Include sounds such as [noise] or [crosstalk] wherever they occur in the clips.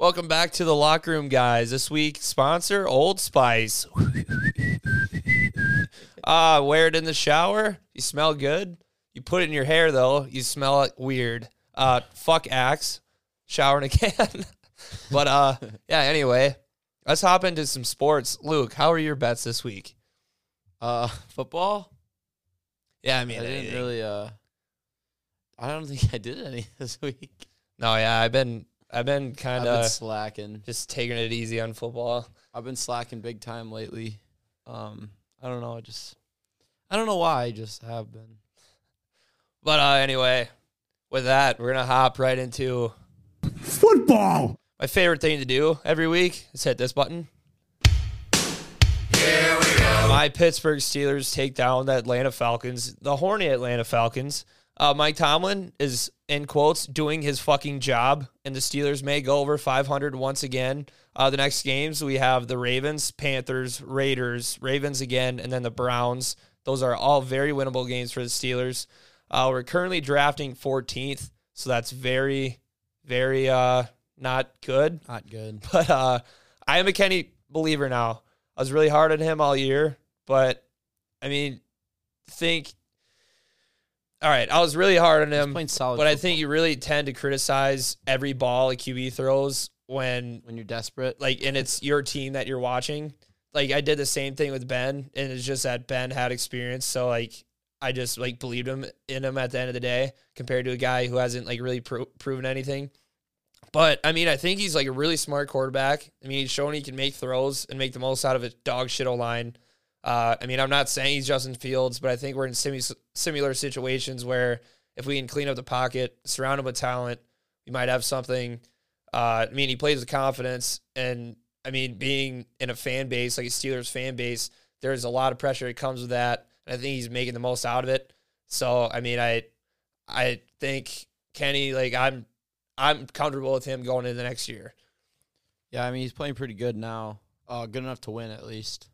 Welcome back to the locker room, guys. This week, sponsor Old Spice. [laughs] Ah, wear it in the shower. You smell good. You put it in your hair though. You smell it weird. Uh, fuck Axe. Showering again. [laughs] but uh, yeah. Anyway, let's hop into some sports. Luke, how are your bets this week? Uh, football. Yeah, I mean, I didn't really. Uh, I don't think I did any [laughs] this week. No, yeah, I've been, I've been kind of slacking. just taking it easy on football. I've been slacking big time lately. Um, I don't know. I just, I don't know why. I just have been. But uh, anyway, with that, we're gonna hop right into Football. my favorite thing to do every week is hit this button. My Pittsburgh Steelers take down the Atlanta Falcons, the horny Atlanta Falcons. Uh, Mike Tomlin is in quotes doing his fucking job, and the Steelers may go over 500 once again. Uh, the next games we have the Ravens, Panthers, Raiders, Ravens again, and then the Browns. Those are all very winnable games for the Steelers. Uh, we're currently drafting 14th, so that's very, very uh, not good. Not good. [laughs] But uh, I am a Kenny believer now. I was really hard on him all year, but I mean, think. All right, I was really hard on him, playing solid. but I football think you really tend to criticize every ball a QB throws when when you're desperate, like and it's your team that you're watching. Like I did the same thing with Ben, and it's just that Ben had experience, so like I just like believed him in him at the end of the day compared to a guy who hasn't like really pro- proven anything. But I mean, I think he's like a really smart quarterback. I mean, he's shown he can make throws and make the most out of a dog shit line. Uh, I mean, I'm not saying he's Justin Fields, but I think we're in similar situations where if we can clean up the pocket, surround him with talent, we might have something. Uh, I mean, he plays with confidence, and I mean, being in a fan base like a Steelers fan base, there's a lot of pressure that comes with that. And I think he's making the most out of it. So, I mean, I, I think Kenny, like, I'm, I'm comfortable with him going into the next year. yeah. I mean, he's playing pretty good now. Uh, good enough to win at least.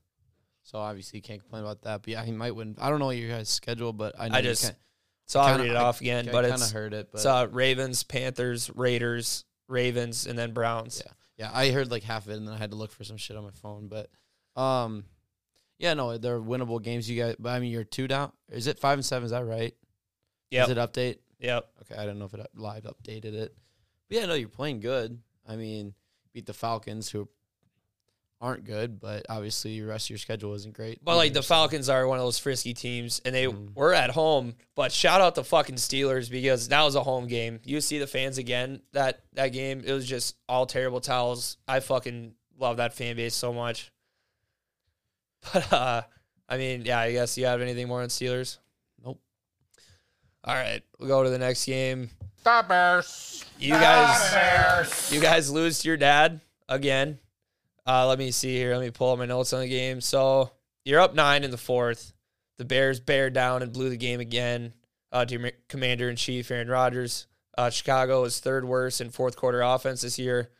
So obviously, you can't complain about that. But yeah, he might win. I don't know your guys' schedule, but I know I just can't- So I'll kinda- read it off again, I but kind it's of heard it. But it's uh, Ravens, Panthers, Raiders, Ravens, and then Browns. Yeah. Yeah, I heard like half of it, and then I had to look for some shit on my phone. But, um, yeah, no, they're winnable games. You guys, but I mean, you're two down. Is it five and seven? Is that right? Yeah. Is it update? Yep. Okay, I don't know if it live updated it. But yeah, no, you're playing good. I mean, beat the Falcons, who aren't good, but obviously the rest of your schedule isn't great. But like the so- Falcons are one of those frisky teams, and they Mhm. were at home. But shout out the fucking Steelers because that was a home game. You see the fans again that that game. It was just all terrible towels. I fucking love that fan base so much. [laughs] But uh, I mean, yeah, I guess you have anything more on Steelers? Nope. All right, we'll go to the next game. The Bears. You guys, you guys lose to your dad again. Uh, let me see here. Let me pull up my notes on the game. So you're up nine in the fourth. The Bears bear down and blew the game again uh, to your commander in chief, Aaron Rodgers. Uh, Chicago is third worst in fourth quarter offense this year.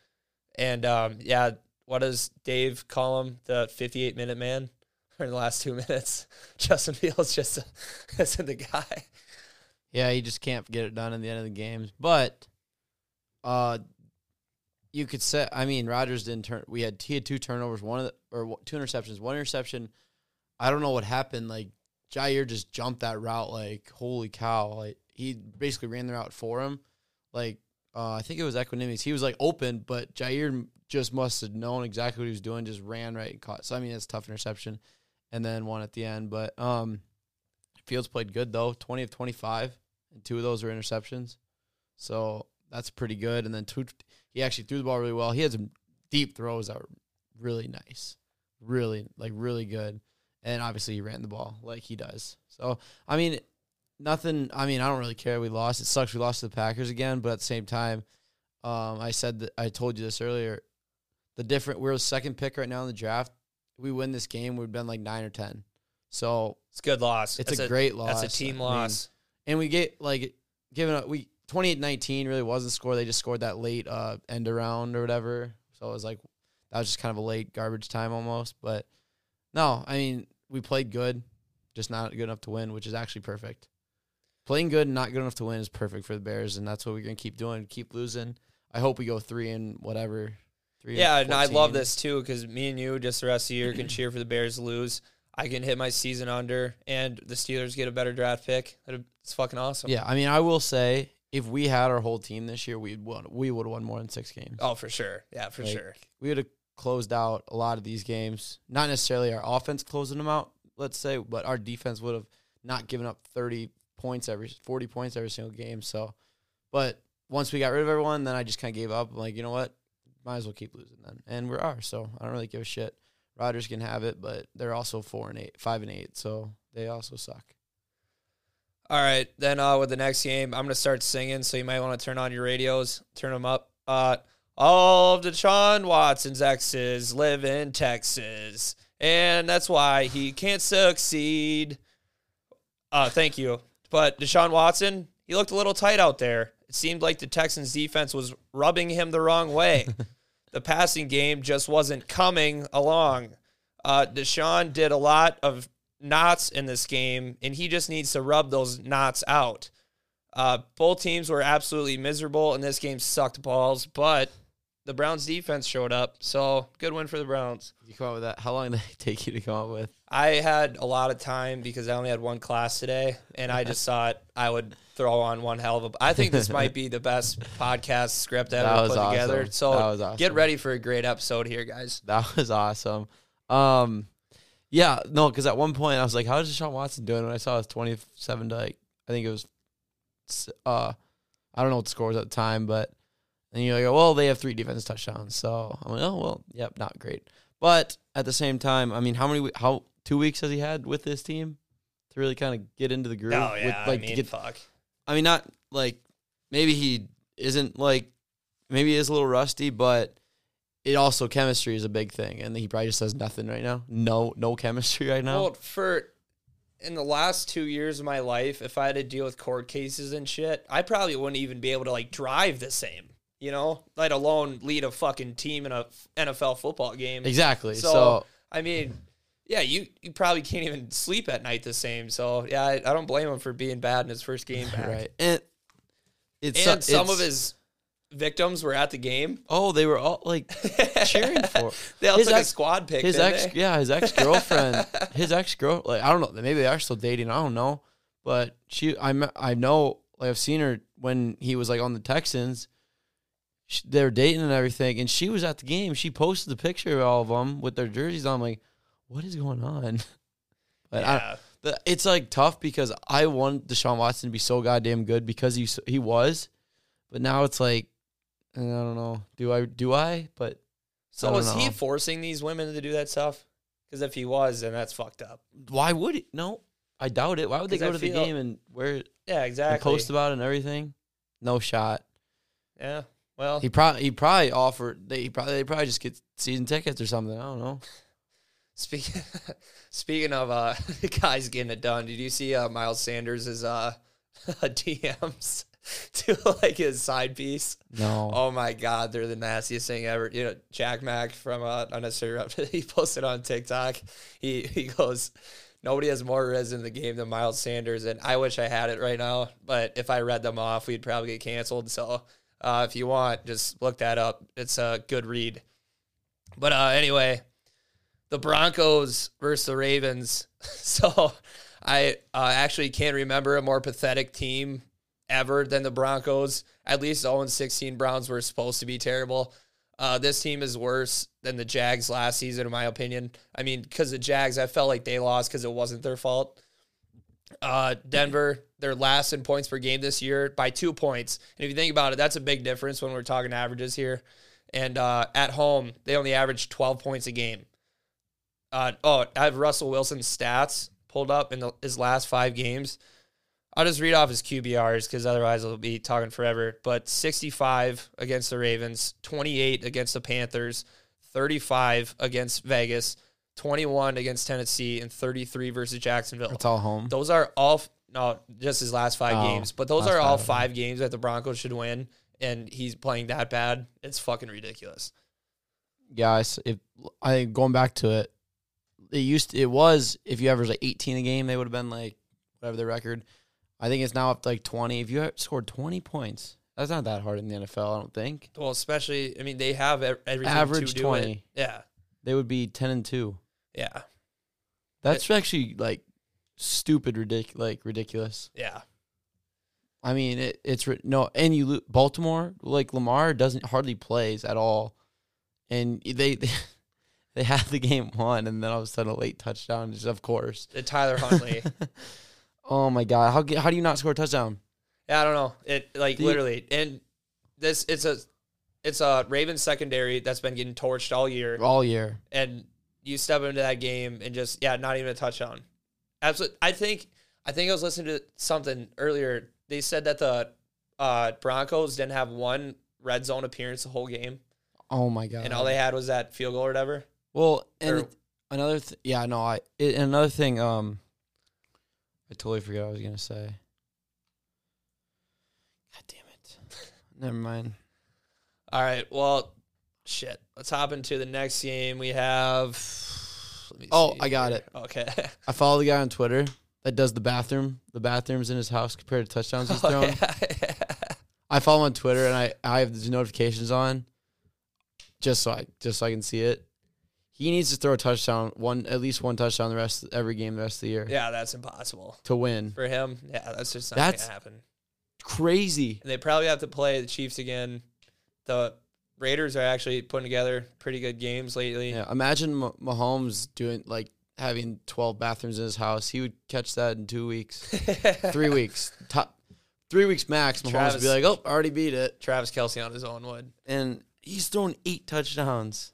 And um, yeah, what does Dave call him? The 58 minute man? [laughs] In the last two [laughs] minutes, Justin Fields just [laughs] isn't the guy. Yeah, he just can't get it done in the end of the games. But uh you could say I mean Rodgers didn't turn we had he had two turnovers, one of the, or two interceptions, one interception. I don't know what happened like Jaire just jumped that route like holy cow. Like he basically ran the route for him. Like uh, I think it was Equanimeous. He was like open, but Jaire just must have known exactly what he was doing, just ran right and caught. So I mean it's a tough interception. And then one at the end. But um Fields played good though, twenty of twenty five and two of those were interceptions. So that's pretty good. And then two, he actually threw the ball really well. He had some deep throws that were really nice, really like really good. And obviously he ran the ball like he does. So I mean, nothing. I mean, I don't really care. We lost. It sucks. We lost to the Packers again. But at the same time, um, I said that I told you this earlier. The different we're the second pick right now in the draft. We win this game, we've been like nine or ten. So It's a good loss. it's That's a, great loss. That's a team I mean, loss. and we get like given up we 28-19 really wasn't score. They just scored that late uh end around or whatever. So it was like that was just kind of a late garbage time almost. But no, I mean we played good, just not good enough to win, which is actually perfect. Playing good and not good enough to win is perfect for the Bears, and that's what we're gonna keep doing. Keep losing. I hope we go three and whatever. Three Yeah, and and I love this too because me and you just the rest of the year can cheer for the Bears to lose. I can hit my season under, and the Steelers get a better draft pick. It's fucking awesome. Yeah, I mean, I will say if we had our whole team this year, we'd won. We would have won more than six games. Oh, for sure. Yeah, for Like, sure. We would have closed out a lot of these games. Not necessarily our offense closing them out, let's say, but our defense would have not given up 30 points every 40 points every single game. So, but once we got rid of everyone, then I just kind of gave up. I'm like, you know what? Might as well keep losing then. And we are. So I don't really give a shit. Rodgers can have it, but they're also four and eight, five and eight. So they also suck. All right, then uh, with the next game, I'm gonna start singing, so you might want to turn on your radios, turn them up. Uh, all of Deshaun Watson's exes live in Texas, and that's why he can't succeed. Uh, thank you. But Deshaun Watson, he looked a little tight out there. It seemed like the Texans defense was rubbing him the wrong way. [laughs] the passing game just wasn't coming along. Uh, Deshaun did a lot of knots in this game, and he just needs to rub those knots out. Uh, both teams were absolutely miserable, and this game sucked balls, but the Browns defense showed up, so good win for the Browns. You come up with that? How long did it [laughs] take you to come up with? I had a lot of time because I only had one class today, and I just [laughs] thought I would throw on one hell of a. I think this might be the best [laughs] podcast script That ever put together. So awesome. get ready for a great episode here, guys. That was awesome. Um, yeah, no, because at one point I was like, "How is Deshaun Watson doing?" When I saw it was twenty-seven to like, I think it was, uh, I don't know what the score was at the time, but and you're like, "Well, they have three defense touchdowns," so I'm like, "Oh well, yep, not great." But at the same time, I mean, how many, how two weeks has he had with this team to really kind of get into the groove? Oh yeah, with, like I to mean, get fuck. I mean, not like maybe he isn't like maybe he is a little rusty, but it also chemistry is a big thing, and he probably just has nothing right now. No, no chemistry right now. Well, for in the last two years of my life, if I had to deal with court cases and shit, I probably wouldn't even be able to like drive the same. You know, let alone lead a fucking team in a NFL football game. exactly. So, So, I mean, yeah, you, you probably can't even sleep at night the same. So yeah, I, I don't blame him for being bad in his first game back. [laughs] right, and it's And some it's- of his victims were at the game. oh, they were all like [laughs] cheering for they all His took a ex- squad pick. his ex. they? Yeah, his [laughs] ex girlfriend. his ex girl. Like I don't know. Maybe they are still dating. I don't know. But she, I, I know. Like I've seen her when he was like on the Texans. sh they were dating and everything, and she was at the game. She posted the picture of all of them with their jerseys on. I'm like, what is going on? [laughs] But I, Yeah. the, it's like tough because I want Deshaun Watson to be so goddamn good because he he was, but now it's like I don't know. Do I? Do I? But So don't was he forcing these women to do that stuff? Because if he was, then that's fucked up. why would he? No, I doubt it. Why would they 'Cause I go to the feel- game and wear Yeah, and exactly. post about it and everything? No shot. yeah. Well, He probably he probably offered. They he probably they probably just get season tickets or something. I don't know. [laughs] speaking [laughs] speaking of uh [laughs] guys getting it done, did you see uh Miles Sanders' uh DMs [laughs] to like his side piece? No. Oh my god, they're the nastiest thing ever. You know, Jack Mack from uh Unnecessary [laughs] he posted on TikTok. He he goes, Nobody has more res in the game than Miles Sanders, and I wish I had it right now. But if I read them off, we'd probably get canceled. So uh, if you want, just look that up. It's a good read. But uh, anyway, the Broncos versus the Ravens. [laughs] So I uh, actually can't remember a more pathetic team ever than the Broncos. At least 0 16 Browns were supposed to be terrible. Uh, this team is worse than the Jags last season, in my opinion. I mean, because the Jags, I felt like they lost because it wasn't their fault. Uh, Denver, they're last in points per game this year by two points. And if you think about it, that's a big difference when we're talking averages here. And uh, at home, they only average 12 points a game. Uh, oh, I have Russell Wilson's stats pulled up in the, his last five games. I'll just read off his QBRs because otherwise I'll be talking forever. But 65 against the Ravens, 28 against the Panthers, 35 against Vegas, 21 against Tennessee, and 33 versus Jacksonville. It's all home. Those are all no, just his last five Oh, games. But those are all five. games that the Broncos should win, and he's playing that bad. It's fucking ridiculous. guys. If I think going back to it, it used to, it was if you average like 18 a game, they would have been like whatever the record. I think it's now up to like 20. If you scored 20 points That's not that hard in the NFL, I don't think. Well, especially, I mean, they have ev- everything Average to do 20. it. Yeah, They would be 10 and 2. yeah, That's actually like stupid ridic- like ridiculous. yeah. I mean, it, it's no, and you Baltimore like Lamar doesn't hardly plays at all, and they they, [laughs] they had the game won, and then all of a sudden a late touchdown, is of course. The Tyler Huntley. [laughs] oh my god, how how do you not score a touchdown? yeah, I don't know. It like Do you- literally, and this it's a it's a Ravens secondary that's been getting torched all year, All year, and you step into that game and just yeah, not even a touchdown. Absolutely, I think I think I was listening to something earlier. They said that the uh, Broncos didn't have one red zone appearance the whole game, oh my god, and all they had was that field goal or whatever. well, and or- it- another th- yeah, no, I it, and another thing, um, totally forgot what I was gonna say. God damn it, [laughs] never mind. All right. Well, shit. Let's hop into the next game. We have. let me Oh, I got here. it. Okay. I follow the guy on Twitter that does the bathroom, the bathrooms in his house compared to touchdowns he's [laughs] Oh, thrown. yeah. I follow him on Twitter and I, I have the notifications on just so I just so I can see it. He needs to throw a touchdown, one at least one touchdown the rest every game the rest of the year yeah, that's impossible to win. for him. Yeah, that's just not That's- gonna happen. Crazy. And they probably have to play the Chiefs again. The Raiders are actually putting together pretty good games lately. Yeah, imagine Mah- Mahomes doing like having 12 bathrooms in his house. He would catch that in 2 weeks. [laughs] 3 weeks. Top 3 weeks max. Mahomes would be like, "Oh, already beat it." Travis Kelce on his own would. And he's thrown 8 touchdowns.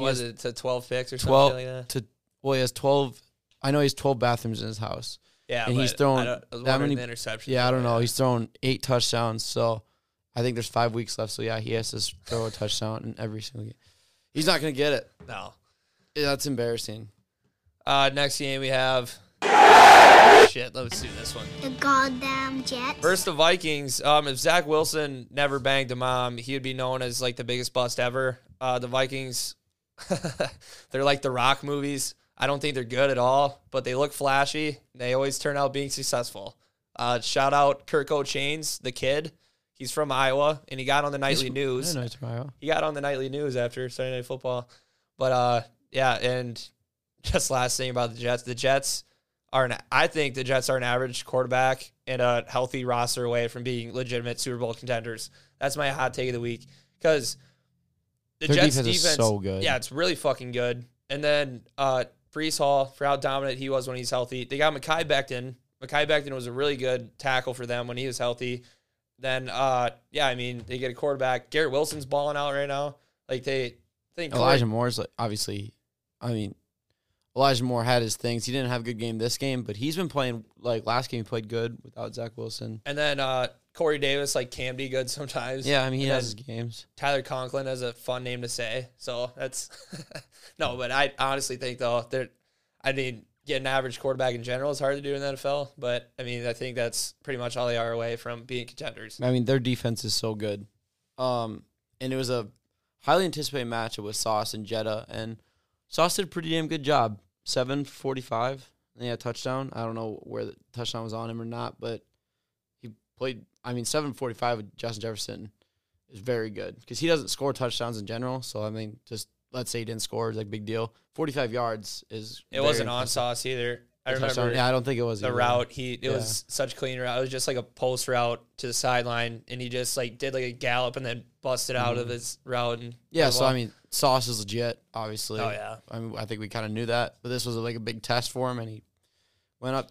He Was it to twelve picks or 12 something like that? to well, he has 12 I know he has 12 bathrooms in his house. Yeah, and he's but thrown I don't- I was that many- the interceptions. Yeah, I don't know. He's thrown 8 touchdowns, so I think there's 5 weeks left, so yeah, he has to throw a touchdown in every single game. He's not going to get it. no. Yeah, That's embarrassing. Uh, next game we have. Shit, let's do this one. The goddamn Jets. Versus the Vikings. Um, if Zach Wilson never banged a mom, he would be known as like the biggest bust ever. Uh, the Vikings, [laughs] they're like the Rock movies. I don't think they're good at all, but they look flashy. They always turn out being successful. Uh, shout out Kirko Chainz, the kid. He's from Iowa, and he got on the nightly I news know he's from Iowa. he got on the nightly news after Sunday Night Football. But uh, yeah, and [laughs] just last thing about the Jets, the Jets are an I think the Jets are an average quarterback and a healthy roster away from being legitimate Super Bowl contenders. That's my hot take of the week because the Their Jets defense is so good. Yeah, it's really fucking good. And then uh, Breece Hall for how dominant he was when he's healthy. They got Mekhi Becton. Mekhi Becton was a really good tackle for them when he was healthy. Then, uh, yeah, I mean, they get a quarterback. Garrett Wilson's balling out right now. Like they think Corey- Elijah Moore's like obviously, I mean, Elijah Moore had his things. He didn't have a good game this game, but he's been playing like last game. He played good without Zach Wilson. and then uh, Corey Davis like can be good sometimes. Yeah, I mean he And has his games. Tyler Conklin has a fun name to say. So that's [laughs] no, but I honestly think though that I mean get an average quarterback in general is hard to do in the NFL. But I mean I think that's pretty much all they are away from being contenders. I mean their defense is so good. Um, and it was a highly anticipated matchup with Sauce and Jetta, and Sauce did a pretty damn good job. Seven forty five. And he had a touchdown. I don't know where the touchdown was on him or not, but played. I mean, seven forty five with Justin Jefferson is very good because he doesn't score touchdowns in general. So I mean, just let's say he didn't score is like a big deal. Forty five yards is. It wasn't on sauce either. I remember touchdown- Yeah, I don't think it was the either. route. He it Yeah. was such clean route. It was just like a post route to the sideline, and he just like did like a gallop and then busted out of his route. And Mm-hmm. Yeah, so I mean, Sauce is legit, obviously. Oh, yeah. I mean, I think we kind of knew that, but this was like a big test for him, and he went up.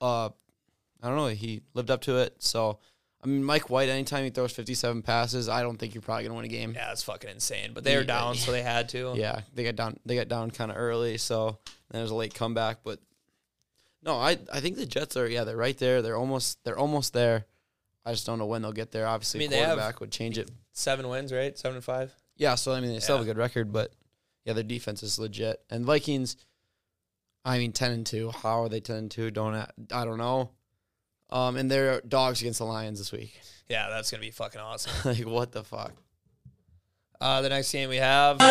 Uh, I don't know, he lived up to it. So, I mean, Mike White, anytime he throws fifty-seven passes, I don't think you're probably gonna win a game. yeah, it's fucking insane. But they were down, so they had to. [laughs] Yeah, they got down. They got down kind of early, so then it was a late comeback. But no, I I think the Jets are yeah they're right there. They're almost they're almost there. I just don't know when they'll get there. Obviously, I mean, quarterback would change it. Seven wins, right? Seven and five. Yeah, so I mean they still have a good record, but yeah, their defense is legit. And Vikings, I mean ten and two. How are they ten and two? Don't I don't know. Um, and they're dogs against the Lions this week. Yeah, that's gonna be fucking awesome. [laughs] like what the fuck? Uh, the next game we have. On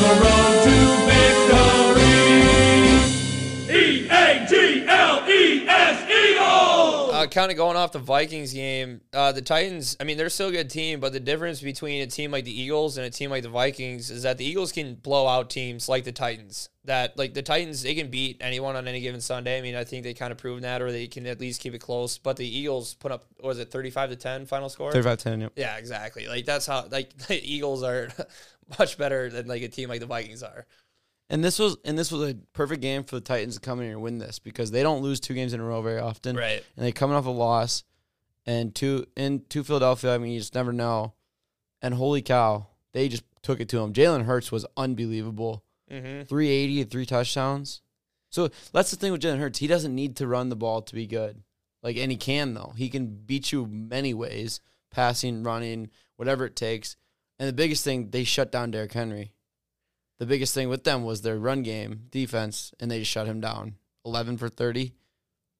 the road to victory. E uh, kind of going off the Vikings game, uh, the Titans. I mean, they're still a good team, but the difference between a team like the Eagles and a team like the Vikings is that the Eagles can blow out teams like the Titans. That like the Titans, they can beat anyone on any given Sunday. I mean, I think they kind of proven that, or they can at least keep it close. But the Eagles put up was it thirty-five to ten final score? 35-10, yep. Yeah, exactly. Like that's how like [laughs] the Eagles are [laughs] much better than like a team like the Vikings are. And this was and this was a perfect game for the Titans to come in here and win this because they don't lose two games in a row very often. Right. And they coming off a loss and two in to Philadelphia, I mean you just never know. And holy cow, they just took it to him. Jalen Hurts was unbelievable. Mm-hmm. 380 and three touchdowns. So that's the thing with Jalen Hurts. He doesn't need to run the ball to be good. Like and he can though. He can beat you many ways, passing, running, whatever it takes. And the biggest thing, they shut down Derrick Henry. The biggest thing with them was their run game, defense, and they just shut him down. 11 for 30.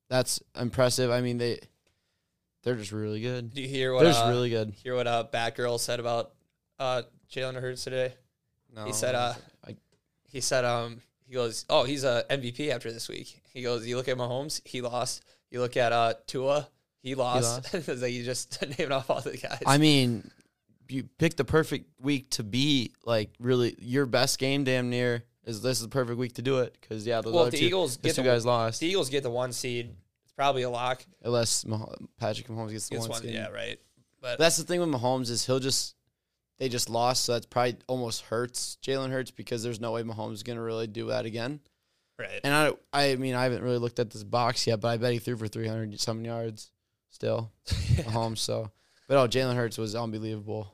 That's impressive. I mean, they they're just really good. Do you hear what They're just uh, really good. hear what uh Batgirl said about uh Jalen Hurts today? No, He said, uh, I, He said, um, he goes, oh, he's a MVP after this week. He goes, you look at Mahomes, he lost. You look at uh Tua, he lost. [laughs] it's like you just [laughs] naming off all the guys. I mean, you picked the perfect week to be like really your best game. Damn near is this is the perfect week to do it because yeah, those well, the two, Eagles get two the, guys lost the Eagles get the one seed, it's probably a lock. unless Mah- Patrick Mahomes gets the Gets one. one, seed. yeah, right. But That's the thing with Mahomes is he'll just they just lost, so that's probably almost hurts Jalen Hurts because there's no way Mahomes is gonna really do that again. right. And I I mean I haven't really looked at this box yet, but I bet he threw for 300 some yards still [laughs] Mahomes. So, but oh, Jalen Hurts was unbelievable.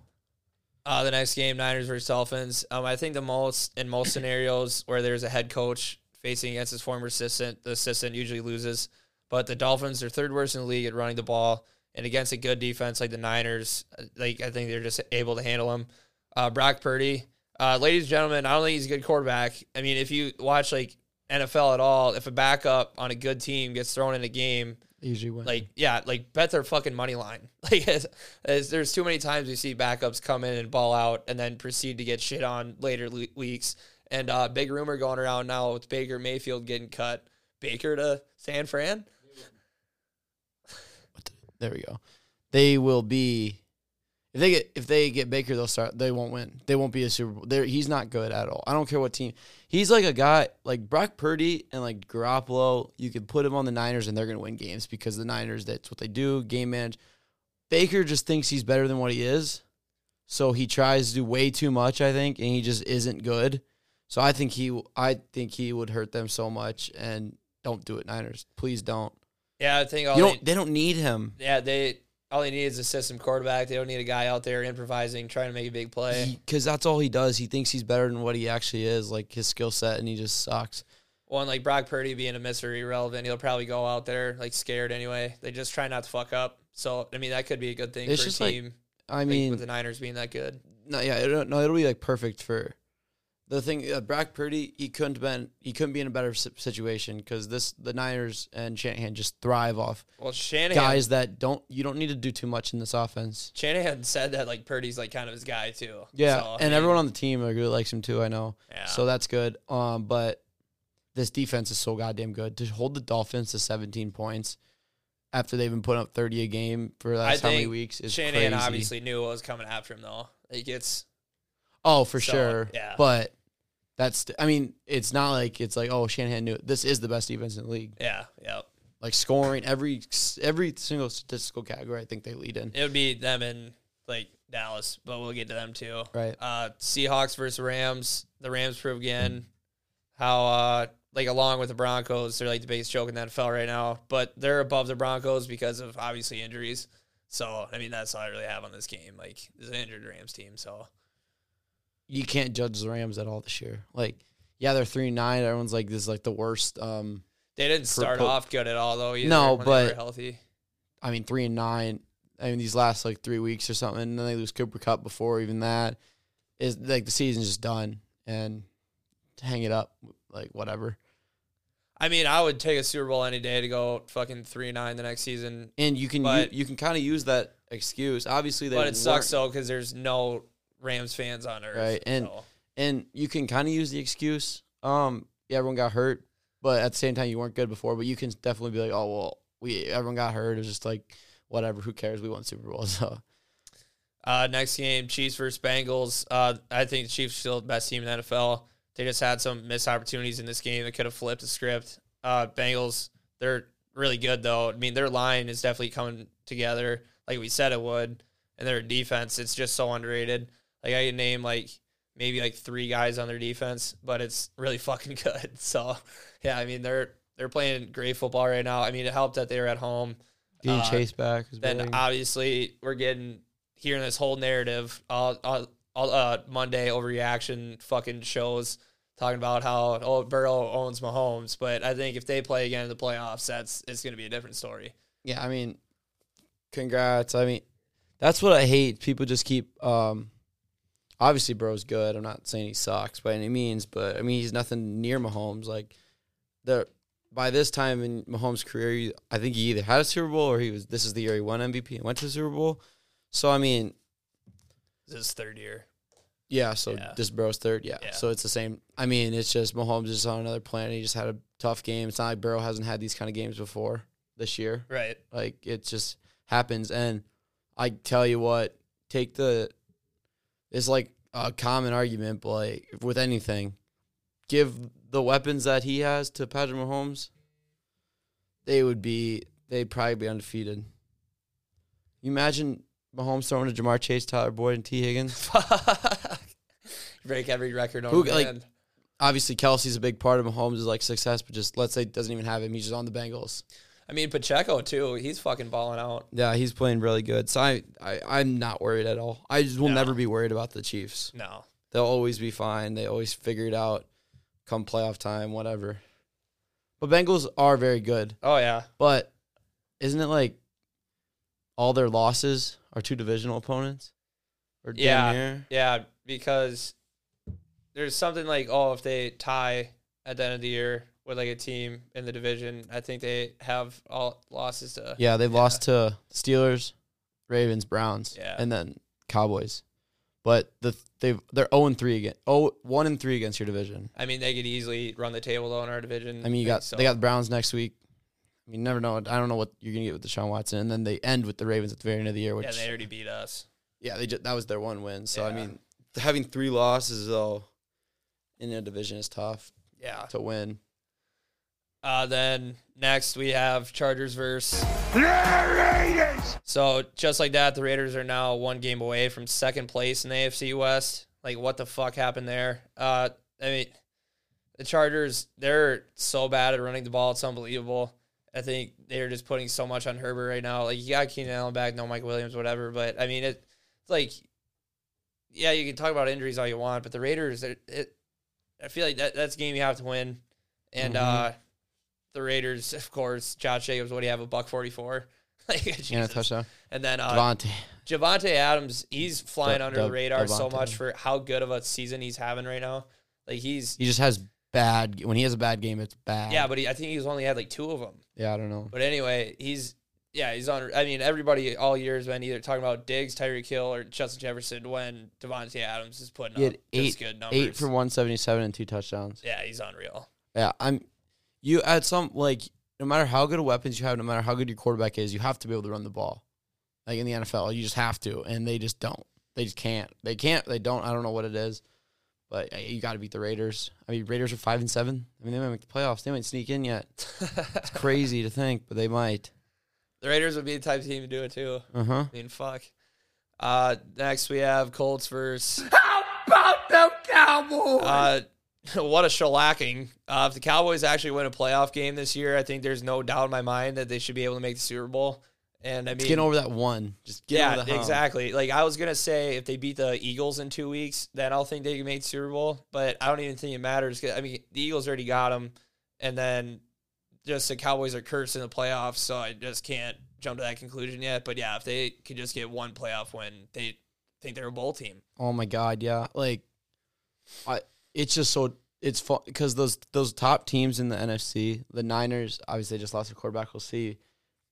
Uh, the next game, Niners versus Dolphins. Um, I think the most in most [coughs] scenarios where there's a head coach facing against his former assistant, the assistant usually loses. But the Dolphins are third worst in the league at running the ball, and against a good defense like the Niners, uh, like I think they're just able to handle them. Uh, Brock Purdy, uh, ladies and gentlemen, I don't think he's a good quarterback. I mean, if you watch like NFL at all, if a backup on a good team gets thrown in a game, usually win. like yeah, like bet their fucking money line. [laughs] Like as, as there's too many times we see backups come in and ball out and then proceed to get shit on later le- weeks. And uh, big rumor going around now with Baker Mayfield getting cut. Baker to San Fran. There we go. They will be if they get if they get Baker, they'll start. They won't win. They won't be a Super Bowl. They're, he's not good at all. I don't care what team. He's like a guy like Brock Purdy and like Garoppolo. You could put him on the Niners and they're gonna win games because the Niners. That's what they do. Game manage. Baker just thinks he's better than what he is, so he tries to do way too much. I think, and he just isn't good. So I think he. I think he would hurt them so much. And don't do it, Niners. Please don't. Yeah, I think all You they, don't. They don't need him. yeah they all they need is a system quarterback. They don't need a guy out there improvising, trying to make a big play. because that's all he does. He thinks he's better than what he actually is, like his skill set, and he just sucks. One like Brock Purdy being a mystery irrelevant, he'll probably go out there like scared anyway. They just try not to fuck up. So I mean that could be a good thing It's for a just like- team. I mean, with the Niners being that good. no, yeah, it, no, it'll be like perfect for the thing. Uh, Brock Purdy, he couldn't been, he couldn't be in a better situation because this the Niners and Shanahan just thrive off Well, Shanahan guys that don't. You don't need to do too much in this offense. Shanahan said that like Purdy's like kind of his guy too. Yeah, So, I and mean, everyone on the team really likes him too. I know, Yeah. so that's good. Um, but this defense is so goddamn good to hold the Dolphins to 17 points after they've been putting up 30 a game for the last how many weeks is Shanahan crazy. obviously knew what was coming after him though. Like it's Oh, for So, sure. yeah. But that's I mean, it's not like it's like oh Shanahan knew it. this is the best defense in the league. yeah, yeah. Like scoring every every single statistical category, I think they lead in. It would be them and like Dallas, but we'll get to them too. Right. Uh, Seahawks versus Rams. The Rams prove again how uh like along with the Broncos, they're like the biggest joke in the NFL right now. But they're above the Broncos because of obviously injuries. So I mean that's all I really have on this game. Like this is an injured Rams team. So You can't judge the Rams at all this year. Like, yeah, they're three and nine. Everyone's like this is like the worst. Um, they didn't start off good at all though. Either No, but- healthy. I mean three and nine. I mean these last like three weeks or something, and then they lose Cooper Kupp before even that. Is like the season's just done and to hang it up like whatever. I mean, I would take a Super Bowl any day to go fucking three and nine the next season. And you can But- you, you can kind of use that excuse. Obviously, they But it sucks though because there's no Rams fans on earth. Right, and- so. and you can kind of use the excuse. Um, yeah, everyone got hurt, but at the same time, you weren't good before. But you can definitely be like, oh well, we everyone got hurt. It was just like whatever. Who cares? We won Super Bowl. [laughs] So Uh, next game, Chiefs versus Bengals. Uh, I think the Chiefs are still the best team in the NFL. They just had some missed opportunities in this game that could have flipped the script. Uh, Bengals, they're really good though. I mean, their line is definitely coming together like we said it would, and their defense, it's just so underrated. Like I can name like maybe like three guys on their defense, but it's really fucking [laughs] good. So yeah, I mean they're they're playing great football right now. I mean it helped that they were at home. getting Uh, chased back. Then big. obviously we're getting hearing this whole narrative all, all, all uh, Monday overreaction fucking shows talking about how oh Burrow owns Mahomes, but I think if they play again in the playoffs, that's it's going to be a different story. yeah, I mean, congrats. I mean, that's what I hate. People just keep. um Obviously, bro's good. I'm not saying he sucks by any means, but I mean he's nothing near Mahomes. Like the by this time in Mahomes' career, I think he either had a Super Bowl or he was. This is the year he won MVP and went to the Super Bowl. So I mean, This is third year. Yeah, so Yeah. this bro's third. Yeah. Yeah. So it's the same. I mean, it's just Mahomes is on another planet. He just had a tough game. It's not like Burrow hasn't had these kind of games before this year. Right. Like it just happens. And I tell you what, take the it's like a common argument, but like with anything, give the weapons that he has to Patrick Mahomes, they would be they'd probably be undefeated. You imagine Mahomes throwing to Ja'Marr Chase, Tyler Boyd, and Tee Higgins? [laughs] Break every record on Who, the like, man. obviously Kelce's a big part of Mahomes' like success, but just let's say doesn't even have him. He's just on the Bengals. I mean Pacheco too. He's fucking balling out. Yeah, he's playing really good. So I, I I'm not worried at all. I just will No. never be worried about the Chiefs. No. They'll always be fine. They always figure it out. Come playoff time, whatever. But Bengals are very good. Oh yeah. But isn't it like all their losses are two divisional opponents? Or Yeah. near? Yeah, because there's something like, oh, if they tie at the end of the year with like a team in the division, I think they have all losses to. Yeah, they've lost to Steelers, Ravens, Browns, Yeah. and then Cowboys. But the they've they're 0 and 3 again. Oh, 1 and 3 against your division. I mean, they could easily run the table though in our division. I mean, you got so, they got the Browns next week. I mean, you never know. I don't know what you're gonna get with Deshaun Watson, and then they end with the Ravens at the very end of the year. Which yeah, they already beat us. yeah, they just, that was their one win. So I mean, having three losses though in a division is tough Yeah. to win. Uh, then next we have Chargers versus. Raiders! So just like that, the Raiders are now one game away from second place in the AFC West. Like, what the fuck happened there? Uh, I mean, the Chargers, they're so bad at running the ball. It's unbelievable. I think they're just putting so much on Herbert right now. Like, you got Keenan Allen back, no Mike Williams, whatever. But, I mean, it, it's like, yeah, you can talk about injuries all you want, but the Raiders, it, it I feel like that, that's a game you have to win. And, Mhm. uh, the Raiders, of course, Josh Jacobs, what do you have, a buck 44? [laughs] like, And a touchdown. And then uh, Davante. Javante Adams, he's flying under the radar so much for how good of a season he's having right now. Like he's He just has bad. When he has a bad game, it's bad. yeah, but he, I think he's only had like two of them. yeah, I don't know. But anyway, he's yeah, he's on. I mean, everybody all year has been either talking about Diggs, Tyreek Hill, or Justin Jefferson when Davante Adams is putting He up eight, good numbers. eight for one seventy seven and two touchdowns. yeah, he's unreal. Yeah, I'm. You at some like no matter how good of weapons you have, no matter how good your quarterback is, you have to be able to run the ball. Like in the NFL, you just have to, and they just don't. They just can't. They can't. They don't. I don't know what it is, but uh, you got to beat the Raiders. I mean, Raiders are five and seven. I mean, they might make the playoffs. They might sneak in yet. It's [laughs] crazy to think, but they might. the Raiders would be the type of team to do it too. Uh huh. I mean, fuck. Uh, next we have Colts versus How about them Cowboys? Uh, [laughs] what a shellacking. Uh, if the Cowboys actually win a playoff game this year, I think there's no doubt in my mind that they should be able to make the Super Bowl. And I mean, get over that one. Just get yeah, over the exactly. Like I was gonna say, if they beat the Eagles in two weeks, then I'll think they can make the Super Bowl. But I don't even think it matters. 'cause, I mean, the Eagles already got them, and then just the Cowboys are cursed in the playoffs, so I just can't jump to that conclusion yet. But yeah, if they could just get one playoff win, they think they're a bowl team. Oh my god, yeah. Like, I it's just so it's fun because those those top teams in the NFC, the Niners, obviously just lost their quarterback. We'll see.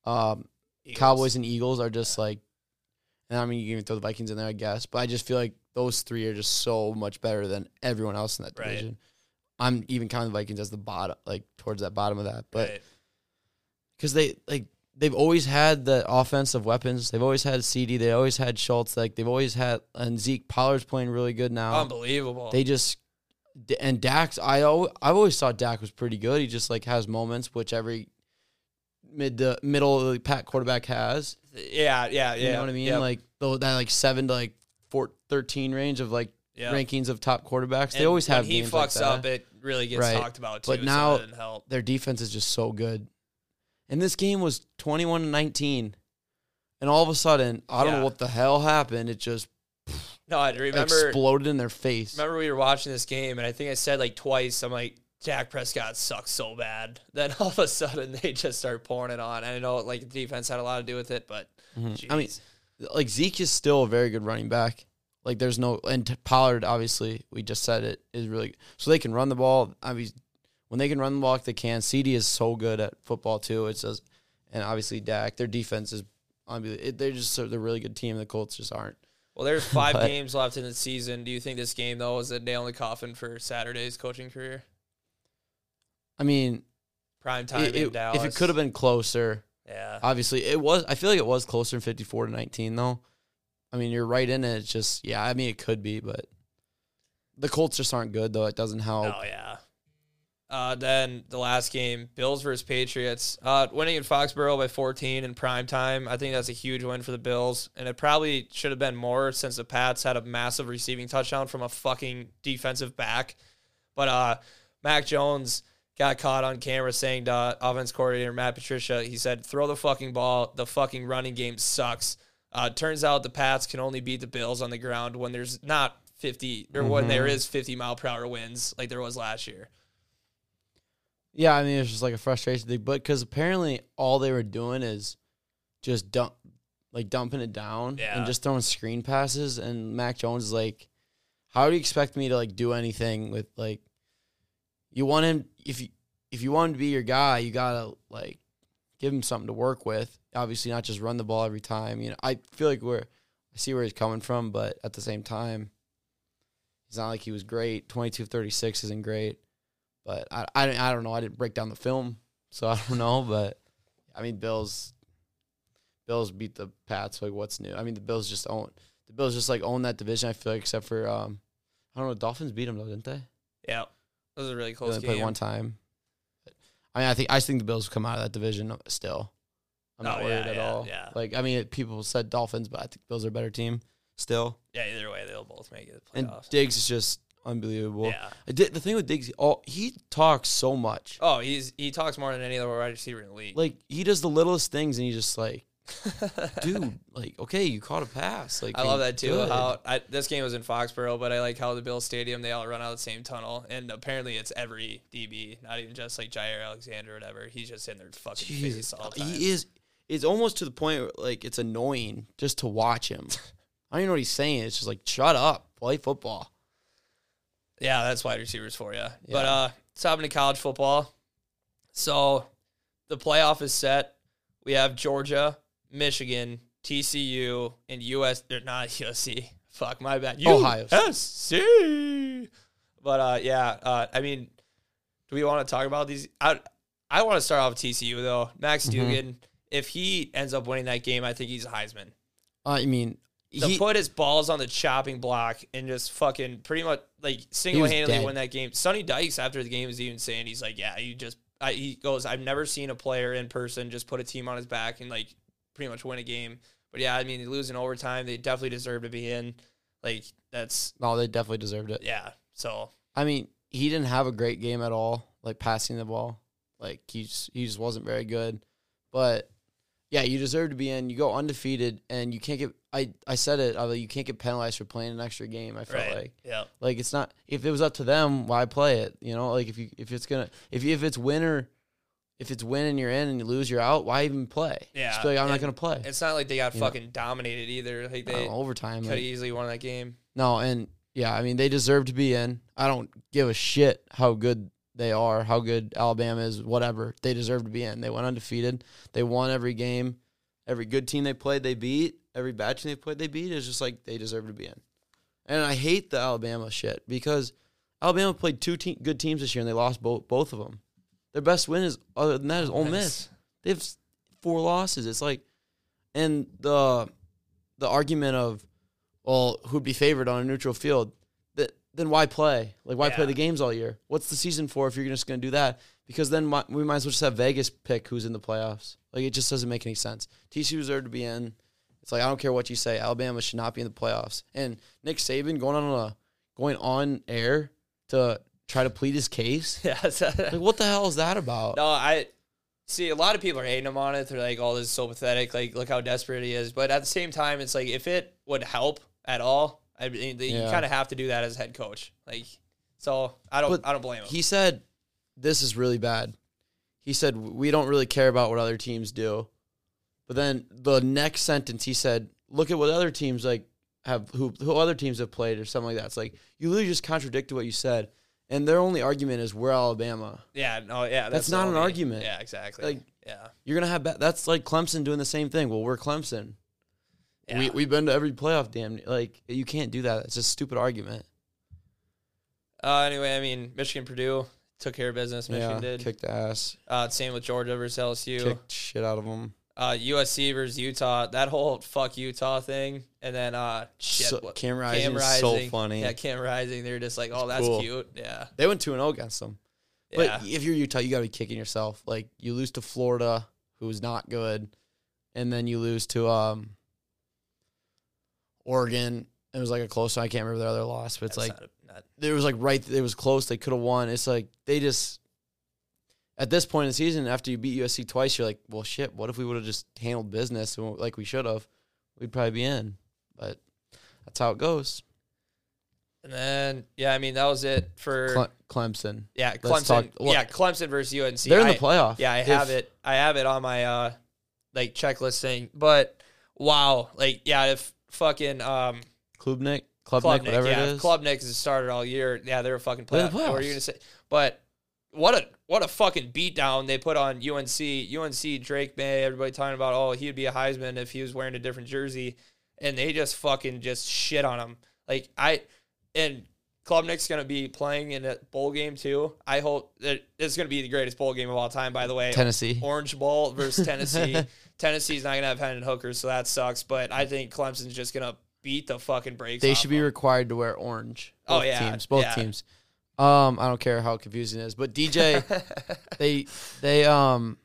Um, Cowboys and Eagles are just like, and I mean you can even throw the Vikings in there, I guess. But I just feel like those three are just so much better than everyone else in that Right. division. I'm even counting the Vikings as the bottom, like towards that bottom of that, but Right. because they like they've always had the offensive weapons. They've always had CD. They always had Schultz. Like they've always had and Zeke Pollard's playing really good now. Unbelievable. They just and Dax. I al- I've always thought Dak was pretty good. He just like has moments which every mid the middle of the pack quarterback has. yeah, yeah, yeah. You know what I mean? Yep, Like though that like seven to like four, 13 range of like yep. rankings of top quarterbacks. they always have he fucks like up, it really gets Right. talked about too. But now- help. Their defense is just so good. And this game was 21 to 19. And all of a sudden, I don't Yeah. know what the hell happened. It just No, I remember. exploded in their face. Remember we were watching this game, and I think I said like twice, I'm like, Dak Prescott sucks so bad. [laughs] Then all of a sudden they just start pouring it on. And I know like the defense had a lot to do with it, but Mm-hmm. I mean, like Zeke is still a very good running back. Like there's no and Pollard obviously we just said it is really so they can run the ball. I mean, when they can run the ball, they can. CD is so good at football too. It says, and obviously Dak, their defense is unbelievable. It- They're just they're a really good team. The Colts just aren't. Well, there's [laughs] five but- games left in the season. Do you think this game though is a nail in the coffin for Saturday's coaching career? I mean, Prime time it- in Dallas. if it could have been closer, yeah, obviously it was. I feel like it was closer than fifty four to nineteen though. I mean, you're right in it. It's just yeah. I mean, it could be, but the Colts just aren't good though. It doesn't help. Oh yeah. Uh, then the last game, Bills versus Patriots. Uh, winning in Foxborough by 14 in prime time. I think that's a huge win for the Bills, and it probably should have been more since the Pats had a massive receiving touchdown from a fucking defensive back. But uh, Mac Jones got caught on camera saying to offense coordinator Matt Patricia, he said, "Throw the fucking ball. The fucking running game sucks." Uh, turns out the Pats can only beat the Bills on the ground when there's not 50 or when there is 50 mile per hour winds like there was last year. Yeah, I mean it's just like a frustration thing, but because apparently all they were doing is just dump, like dumping it down Yeah. and just throwing screen passes. And Mac Jones is like, "How do you expect me to like do anything with like? You want him if you if you want him to be your guy, you gotta like give him something to work with. Obviously, not just run the ball every time. You know, I feel like we're I see where he's coming from, but at the same time, it's not like he was great. 22-36 isn't great. But I, I, I don't know. I didn't break down the film, so I don't know. But I mean, Bills, Bills beat the Pats. Like, what's new? I mean, the Bills just own the Bills just like own that division. I feel like, except for um, I don't know. Dolphins beat them though, didn't they? Yeah, that was a really They close only game. played one time. But, I mean, I think I think the Bills will come out of that division still. I'm not Oh, worried yeah, at yeah, all. yeah. Like, I mean, people said Dolphins, but I think Bills are a better team still. Yeah, either way, they'll both make it. the And playoffs. Diggs is just unbelievable. yeah. Did, the thing with Diggs, oh, he talks so much. Oh, he's he talks more than any other wide receiver in the league. Like he does the littlest things, and he's just like, [laughs] dude, like, okay, you caught a pass. Like, I love that too. good. How I, this game was in Foxborough, but I like how the Bills Stadium they all run out of the same tunnel, and apparently it's every DB, not even just like Jaire Alexander or whatever. He's just in their fucking face all the time. he is. It's almost to the point where like it's annoying just to watch him. [laughs] I don't even know what he's saying. It's just like, shut up, play football. Yeah, that's wide receivers for you. Yeah. But uh, let's hop into college football. So the playoff is set. We have Georgia, Michigan, TCU, and US. They're not [laughs] USC. Fuck my bad. Ohio. USC. But uh, yeah, uh, I mean, do we want to talk about these? I I want to start off with TCU though. Max Mm-hmm. Duggan. If he ends up winning that game, I think he's a Heisman I mean, to he, put his balls on the chopping block and just fucking pretty much like single handedly win that game. Sonny Dykes after the game was even saying he's like, yeah, you just I, he goes, I've never seen a player in person just put a team on his back and like pretty much win a game. But yeah, I mean, they lose in overtime. They definitely deserve to be in. Like that's no, they definitely deserved it. yeah. So I mean, he didn't have a great game at all, like passing the ball. Like he just, he just wasn't very good. But yeah, you deserve to be in. You go undefeated, and you can't get. I I said it. I was like, you can't get penalized for playing an extra game. I felt right, like yeah, like it's not. If it was up to them, why play it? You know, like if you if it's gonna if you, if it's winner, if it's win and you're in and you lose, you're out. Why even play? yeah. just like I'm not gonna play. It's not like they got You know? fucking dominated either. Like they know, overtime. could like- easily won that game. No, and yeah, I mean they deserve to be in. I don't give a shit how good they are, how good Alabama is, whatever. They deserve to be in. They went undefeated. They won every game. Every good team they played, they beat. Every batch they played, they beat. It's just like they deserve to be in. And I hate the Alabama shit because Alabama played two te- good teams this year and they lost both both of them. Their best win is other than that is Ole Miss. They have four losses. It's like, and the the argument of, well, who'd be favored on a neutral field? That then why play? Like why play the games all year? What's the season for if you're just going to do that? Because then mi- we might as well just have Vegas pick who's in the playoffs. Like it just doesn't make any sense. TCU deserved to be in. It's like I don't care what you say. Alabama should not be in the playoffs. And Nick Saban going on a going on air to try to plead his case. [laughs] Yeah. Like what the hell is that about? no, I see a lot of people are hating him on it. They're like, "Oh, this is so pathetic." Like, look how desperate he is. But at the same time, it's like if it would help at all, I mean, you kind of have to do that as head coach. Like, so I don't, But I don't blame him. He said, "This is really bad." He said, "We don't really care about what other teams do." But then the next sentence, he said, "Look at what other teams like have who who other teams have played or something like that." It's like you literally just contradicted what you said, and their only argument is we're Alabama. yeah, no, yeah, that's, That's not an argument. Yeah, exactly. Like- yeah, You're gonna have ba- that's like Clemson doing the same thing. Well, we're Clemson. yeah. We we've been to every playoff. Damn, like you can't do that. It's a stupid argument. uh, anyway, I mean, Michigan, Purdue took care of business. Michigan yeah, did. kicked ass, Uh, same with Georgia versus LSU. kicked shit out of them. Uh, USC versus Utah. That whole fuck Utah thing, and then uh, shit. So- what- Cam Rising is so funny. Yeah, Cam Rising. They're just like, oh, that's cool. cute. Yeah, They went two and zero against them. But yeah. if you're Utah, you got to be kicking yourself. Like you lose to Florida, who's not good, and then you lose to um Oregon. It was like a close one. I can't remember their other loss, but it's That's like not, not, it was like right. It was close. They could have won. It's like they just at this point in the season, after you beat USC twice, you're like, well, shit. What if we would have just handled business like we should have? We'd probably be in. But that's how it goes. and then yeah, I mean that was it for Cle- Clemson. yeah Clemson. talk- well, yeah, Clemson versus UNC. They're in the I- playoff. Yeah, I If- have it. I have it on my uh like checklist thing. But wow, like yeah, if fucking um Klubnik, Klubnik, Klubnik, whatever yeah, it is. Klubnik is started all year. Yeah, they're a fucking They're in playoff. the What were you gonna say? But what a what a fucking beatdown they put on UNC. UNC Drake Maye. Everybody talking about oh he'd be a Heisman if he was wearing a different jersey, and they just fucking just shit on him. Like I and Klubnik's gonna be playing in a bowl game too. I hope that it's gonna be the greatest bowl game of all time. By the way, Tennessee. Orange Bowl versus [laughs] Tennessee. Tennessee's not gonna have Hendon Hooker, so that sucks. But I think Clemson's just gonna beat the fucking brakes. They should be them. required to wear orange. Oh, Both yeah, teams, both yeah. teams. Um, I don't care how confusing it is, but DJ, [laughs] they they um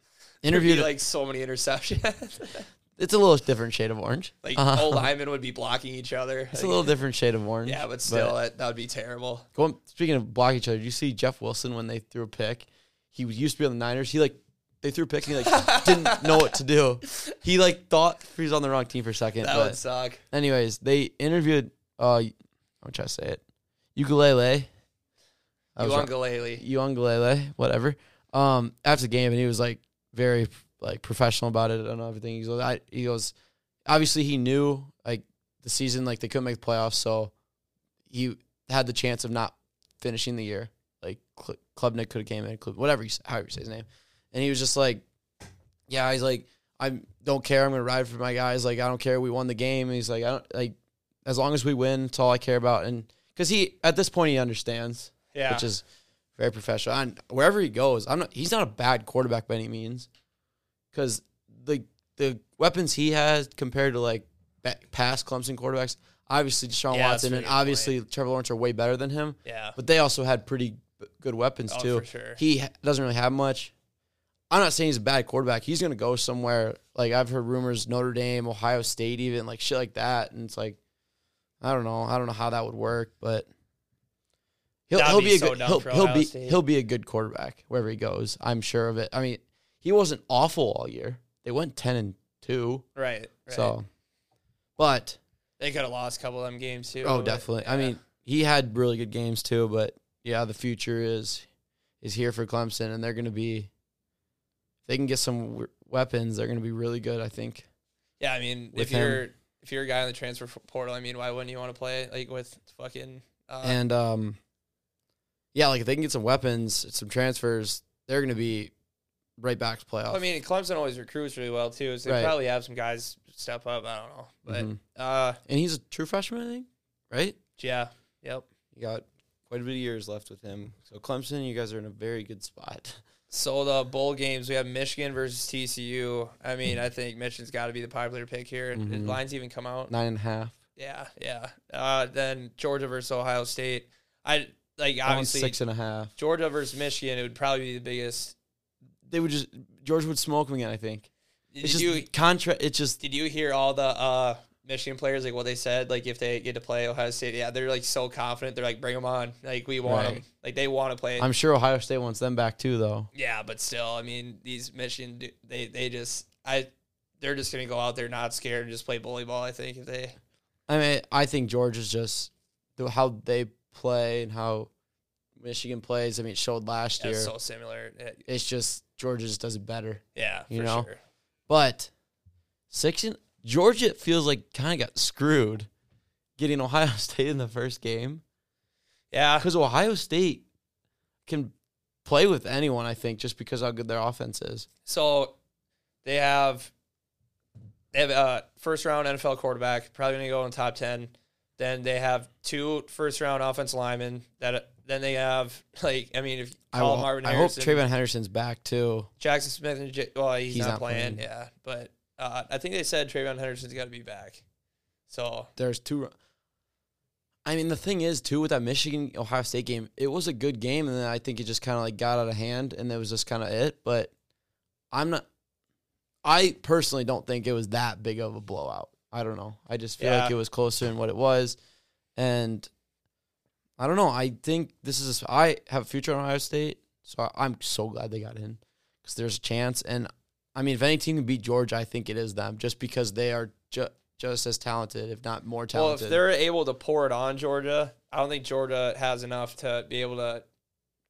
interviewed. Like so many interceptions. [laughs] it's a little different shade of orange. like uh-huh. old [laughs] linemen would be blocking each other. It's a little different shade of orange. yeah, but still, that, that would be terrible. going speaking of block each other, did you see Jeff Wilson when they threw a pick? He used to be on the Niners. He like they threw a pick and he like didn't know what to do. He like thought he was on the wrong team for a second. That but would suck. anyways, they interviewed uh I'm trying to say it. Ukulele. I. Uangalele. Uangalele, whatever. Um, after the game, and he was like very like professional about it and everything. He goes, I, he goes, obviously he knew like the season, like they couldn't make the playoffs, so he had the chance of not finishing the year. Like Cl- Klubnik could have came in, Klub- whatever you say, however you say his name, and he was just like, yeah, he's like, I don't care. I'm gonna ride for my guys. Like I don't care. We won the game. And he's like, I don't like as long as we win, it's all I care about. And because he at this point he understands Yeah. which is very professional. And wherever he goes, I'm not. He's not a bad quarterback by any means, because the the weapons he has compared to like past Clemson quarterbacks, obviously Deshaun Yeah, Watson and obviously Trevor Lawrence are way better than him. yeah. But they also had pretty good weapons Oh, too. sure. He ha- doesn't really have much. I'm not saying he's a bad quarterback. He's gonna go somewhere. Like I've heard rumors, Notre Dame, Ohio State, even like shit like that. And it's like, I don't know. I don't know how that would work, but he'll That'd he'll be be, a so good he'll, he'll be State. he'll be a good quarterback wherever he goes. I'm sure of it. I mean, he wasn't awful all year. They went ten and two, Right. right. so. But they could have lost a couple of them games too. oh, definitely. I mean, he had really good games too. But yeah, the future is is here for Clemson, and they're going to be. They can get some weapons, they're going to be really good. I think. yeah. I mean, if you're if you're a guy in the transfer portal, I mean, why wouldn't you want to play like with fucking? Uh, and um, yeah, like if they can get some weapons, some transfers, they're going to be right back to playoff. I mean, Clemson always recruits really well too, so they Right. probably have some guys step up. I don't know, but Mhm. uh, and he's a true freshman, I think, right? yeah, yep. You got quite a bit of years left with him. So Clemson, you guys are in a very good spot. [laughs] So the bowl games, we have Michigan versus TCU. I mean, I think Michigan's got to be the popular pick here. Did Mhm. lines even come out? Nine and a half. Yeah, yeah. Uh, then Georgia versus Ohio State. I like obviously six and a half. Georgia versus Michigan. It would probably be the biggest. They would just George would smoke them again. I think Did it's just you contract. It's just did you hear all the uh, Michigan players like what they said? Like if they get to play Ohio State, yeah, they're like so confident. They're like, bring them on. Like we want Right. them. Like they want to play. I'm sure Ohio State wants them back too, though. Yeah, but still, I mean, these Michigan, they they just I they're just gonna go out there not scared and just play bully ball. I think if they I mean, I think Georgia's just how they play and how Michigan plays. I mean, it showed last year. that's so similar. It- it's just Georgia just does it better. yeah, You for know? sure. But six and Georgia feels like kind of got screwed getting Ohio [laughs] State in the first game Yeah, because Ohio State can play with anyone. I think just because how good their offense is. so they have they have a first round NFL quarterback, probably gonna go in the top ten. Then they have two first round offense linemen. That then they have [laughs] like I mean, if you I, call will- Marvin I hope TreVeyon Henderson's back too. Jaxon Smith, and J- well, he's, He's not, not playing, playing. Yeah, but uh, I think they said TreVeyon Henderson's got to be back. So there's two. I mean, the thing is, too, with that Michigan Ohio State game, it was a good game, and then I think it just kind of like got out of hand, and that was just kind of it. But I'm not. I personally don't think it was that big of a blowout. I don't know. I just feel like it was closer than what it was, and I don't know. I think this is. I have a future on Ohio State, so I- I'm so glad they got in because there's a chance. And I mean, if any team can beat Georgia, I think it is them, just because they are ju- just as talented, if not more talented. Well, if they're able to pour it on Georgia, I don't think Georgia has enough to be able to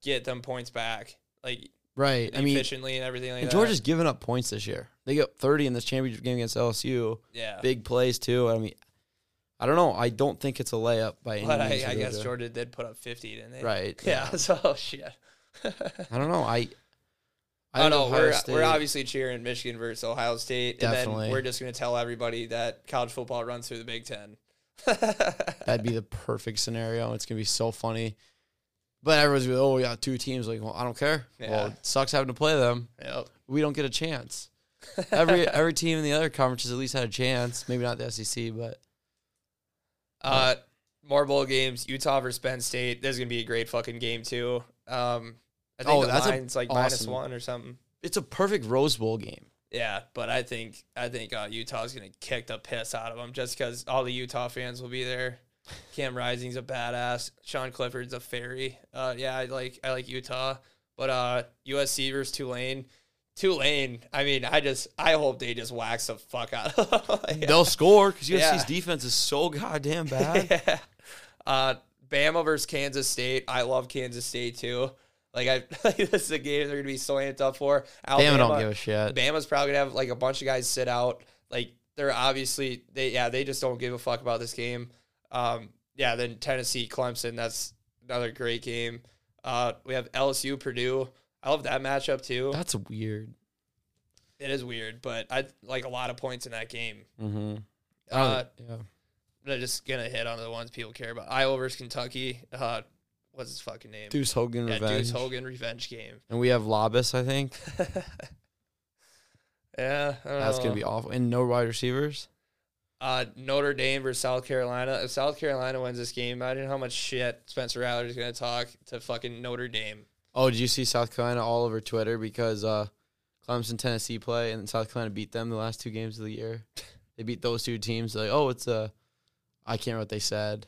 get them points back, like right. I mean, efficiently and everything like and that. Georgia's given up points this year. They got 30 in this championship game against LSU. yeah, Big plays too. I mean, I don't know. I don't think it's a layup by any but means. for I guess Georgia did put up fifty, didn't they? Right. [laughs] Yeah. So oh, shit. [laughs] I don't know. I. I don't think know. We're, State- we're obviously cheering Michigan versus Ohio State, and then we're just going to tell everybody that college football runs through the Big Ten. [laughs] That'd be the perfect scenario. It's gonna be so funny. But everyone's gonna oh, we got two teams. Like, well, I don't care. Well, it sucks having to play them. Yep. We don't get a chance. [laughs] Every every team in the other conferences at least had a chance. Maybe not the SEC, but Uh, more bowl games. Utah versus Penn State. There's gonna be a great fucking game too. Um, I think Oh, the that's line's like awesome- one or something. it's a perfect Rose Bowl game. Yeah, but I think I think uh, Utah's gonna kick the piss out of them just because all the Utah fans will be there. Cam Rising's a badass. Sean Clifford's a fairy. Uh, yeah, I like I like Utah, but uh, USC versus Tulane. Tulane. I mean, I just I hope they just wax the fuck out. of them. [laughs] They'll score because USC's Yeah. defense is so goddamn [laughs] bad. yeah. Uh, Bama versus Kansas State. I love Kansas State too. Like I, [laughs] like this is a game they're gonna be so amped up for. Bama don't give a shit. Bama's probably gonna have like a bunch of guys sit out. Like they're obviously they yeah they just don't give a fuck about this game. Um, yeah, then Tennessee Clemson. That's another great game. Uh, we have LSU Purdue. I love that matchup too. That's weird. It is weird, but I like a lot of points in that game. Mm-hmm. Uh, yeah. I'm just gonna hit on the ones people care about. Iowa versus Kentucky. Uh, what's his fucking name? Deuce Hogan yeah, revenge. Deuce Hogan revenge game. And we have Labas, I think. [laughs] yeah, I That's know. gonna be awful. And no wide receivers. Uh, Notre Dame versus South Carolina. If South Carolina wins this game, imagine how much shit Spencer Rattler is gonna talk to fucking Notre Dame. Oh, did you see South Carolina all over Twitter because uh, Clemson, Tennessee play, and South Carolina beat them the last two games of the year. They beat those two teams. Like, oh, it's a, I can't remember what they said,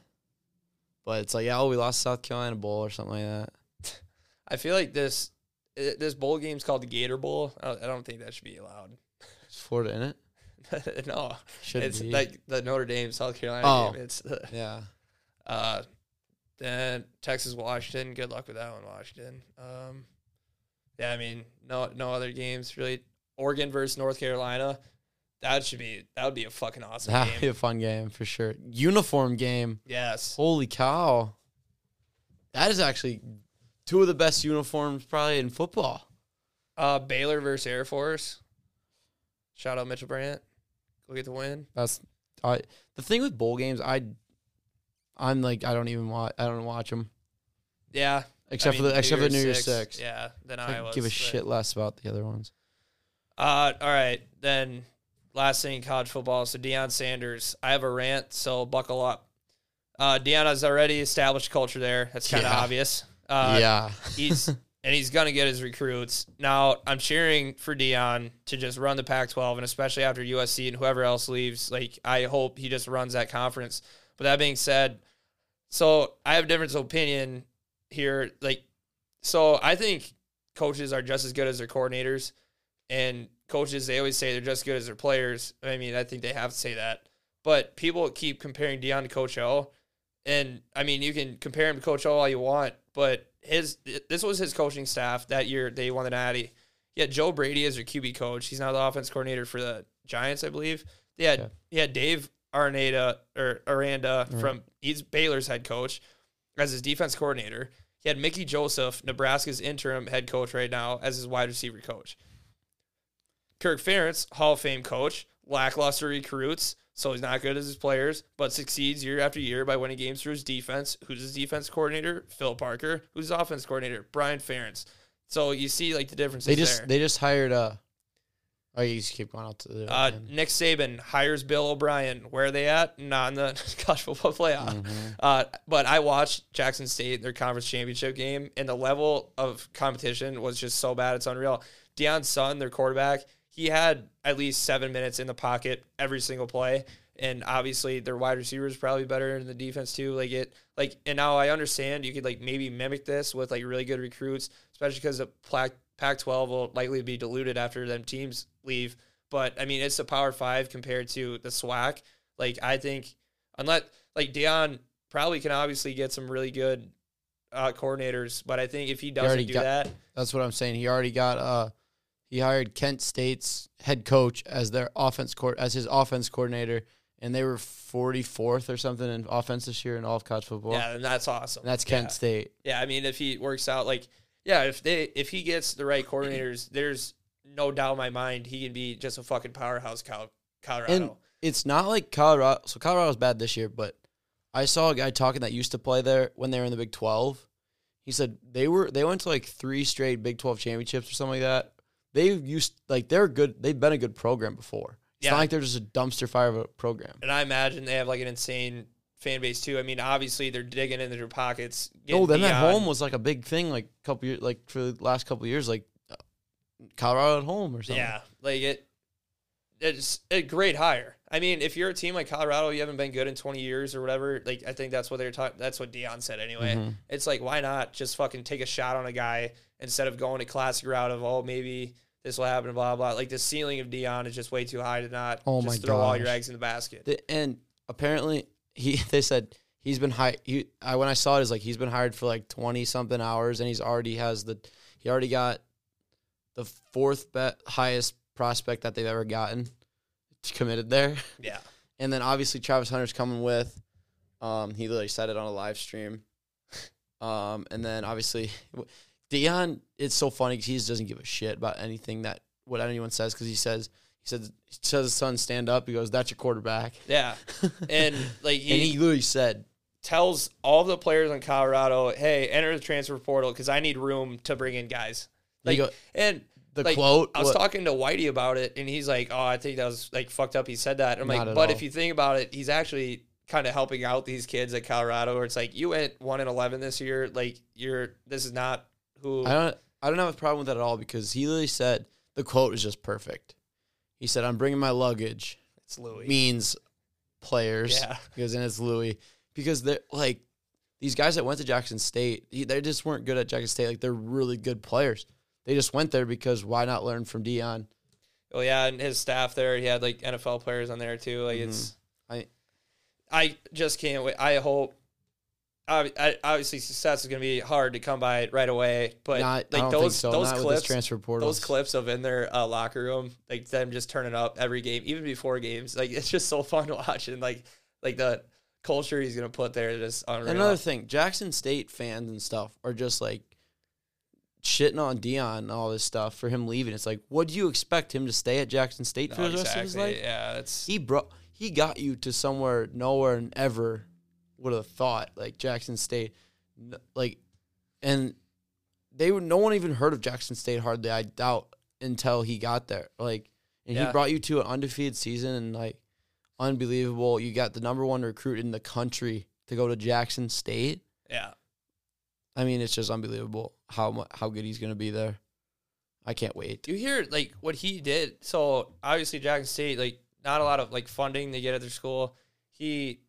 but it's like, yeah, oh, we lost South Carolina Bowl or something like that. [laughs] I feel like this this bowl game's called the Gator Bowl. I don't, I don't think that should be allowed. Is Florida in it? [laughs] no, Should it's be. like the Notre Dame South Carolina Oh. game. It's uh, [laughs] yeah. Uh, then Texas Washington. Good luck with that one, Washington. Um, yeah, I mean, no no other games really. Oregon versus North Carolina. That should be that would be a fucking awesome That'd be a fun game for sure. Uniform game. Yes. Holy cow. That is actually two of the best uniforms probably in football. Uh, Baylor versus Air Force. Shout out Mitchell Brandt. Go get the win. That's I the thing with bowl games, I I'm like I don't even watch I don't watch them. Yeah, except I for mean, the except for New Year's Six, Six. Yeah, Then I I was. give a but- shit less about the other ones. Uh, all right, then last thing, college football. So Deion Sanders, I have a rant, so buckle up. Uh, Deion has already established culture there. That's kind of Yeah. obvious. Uh, yeah, he's [laughs] and he's gonna get his recruits. Now I'm cheering for Deion to just run the Pac-12, and especially after USC and whoever else leaves. Like I hope he just runs that conference. But that being said, so I have a different opinion here. Like, so I think coaches are just as good as their coordinators, and coaches they always say they're just as good as their players. I mean, I think they have to say that. But people keep comparing Deion to Coach O, and I mean, you can compare him to Coach O all you want, but his this was his coaching staff that year. They won the Natty. He had Joe Brady as their QB coach. He's now the offense coordinator for the Giants, I believe. They had Yeah. he had Dave Arnada or Aranda from he's Baylor's head coach as his defense coordinator. He had Mickey Joseph, Nebraska's interim head coach right now, as his wide receiver coach. Kirk Ferentz, Hall of Fame coach, lackluster recruits, so he's not good as his players, but succeeds year after year by winning games through his defense. Who's his defense coordinator? Phil Parker. Who's his offense coordinator? Brian Ferentz. So you see like the differences they just there. they just hired uh Oh, you just keep going out to the Uh. Nick Saban hires Bill O'Brien. Where are they at? Not in the [laughs] college football playoff. Mhm. Uh, but I watched Jackson State their conference championship game, and the level of competition was just so bad. It's unreal. Deion son, their quarterback, he had at least seven minutes in the pocket every single play, and obviously their wide receivers probably better in the defense too. Like it, like, and now I understand you could like maybe mimic this with like really good recruits, especially because the Pac Pac-12 will likely be diluted after them teams leave. But I mean, it's a Power Five compared to the SWAC. Like I think unless like Deion probably can obviously get some really good uh, coordinators, but I think if he doesn't already do got- that, That's what I'm saying. He already got uh he hired Kent State's head coach as their offense court as his offense coordinator, and they were 44th or something in offense this year in all of college football. yeah, then that's awesome. And that's Kent Yeah. State. Yeah, I mean, if he works out, like, yeah, if they if he gets the right coordinators, [clears throat] there's no doubt in my mind he can be just a fucking powerhouse, Col- Colorado. And it's not like Colorado. So Colorado's bad this year, but I saw a guy talking that used to play there when they were in the Big 12. He said they were they went to like three straight Big 12 championships or something like that. They used like they're good. They've been a good program before. It's Yeah. not like they're just a dumpster fire of a program. and I imagine they have like an insane fan base too. I mean, obviously they're digging into their pockets. No, getting them at home was like a big thing, like couple years, like for the last couple years, like Colorado at home or something. Yeah, like it. It's a great hire. I mean, if you're a team like Colorado, you haven't been good in 20 years or whatever. Like, I think that's what they're talking. That's what Deion said anyway. Mhm. It's like, why not just fucking take a shot on a guy instead of going a classic route of, oh, maybe this will happen, blah blah. Like the ceiling of Deion is just way too high to not Oh just my throw all your eggs in the basket. The- and apparently he [laughs] they said he's been hired. He I when I saw it is like he's been hired for like twenty something hours, and he's already has the he already got the fourth bet highest prospect that they've ever gotten committed there. [laughs] yeah, And then obviously Travis Hunter's coming with. Um, he literally said it on a live stream. [laughs] Um, and then obviously Deion, it's so funny because he just doesn't give a shit about anything that what anyone says because he says he says he says his son stand up. He goes, "That's your quarterback." yeah, [laughs] and like and he literally said, tells all the players in Colorado, "Hey, enter the transfer portal because I need room to bring in guys." Like, go- and the like, quote. I was what- talking to Whitey about it, and he's like, "Oh, I think that was like fucked up." He said that. I'm Not like, but all. if you think about it, he's actually kind of helping out these kids at Colorado. Where it's like you went one and eleven this year. Like you're this is not who. I don't. I don't have a problem with that at all because he literally said the quote is just perfect. He said, "I'm bringing my luggage." it's Louis. Means players. Yeah. [laughs] Because then it's Louis. Because they're like these guys that went to Jackson State. They just weren't good at Jackson State. Like they're really good players. They just went there because why not learn from Deion? Oh yeah, and his staff there, he had like NFL players on there too. Like it's, Mm-hmm. I- I just can't wait. I hope. Obviously, success is going to be hard to come by right away, but not, like those so. those not clips, transfer portal. those clips of in their uh, locker room, like them just turning up every game, even before games. Like it's just so [laughs] fun to watch, and like like the culture he's going to put there is just unreal. Another thing, Jackson State fans and stuff are just like shitting on Deion and all this stuff for him leaving. It's like, what do you expect him to stay at Jackson State for No, the rest of his life? Yeah, it's He brought he got you to somewhere nowhere and ever would have thought like Jackson State. Like and they would no one even heard of Jackson State hardly. I doubt until he got there. Like, and Yeah. he brought you to an undefeated season and like unbelievable. You got the number one recruit in the country to go to Jackson State. Yeah. I mean, it's just unbelievable how how good he's gonna be there. I can't wait. You hear like what he did? So obviously Jackson State, like not a lot of like funding they get at their school. He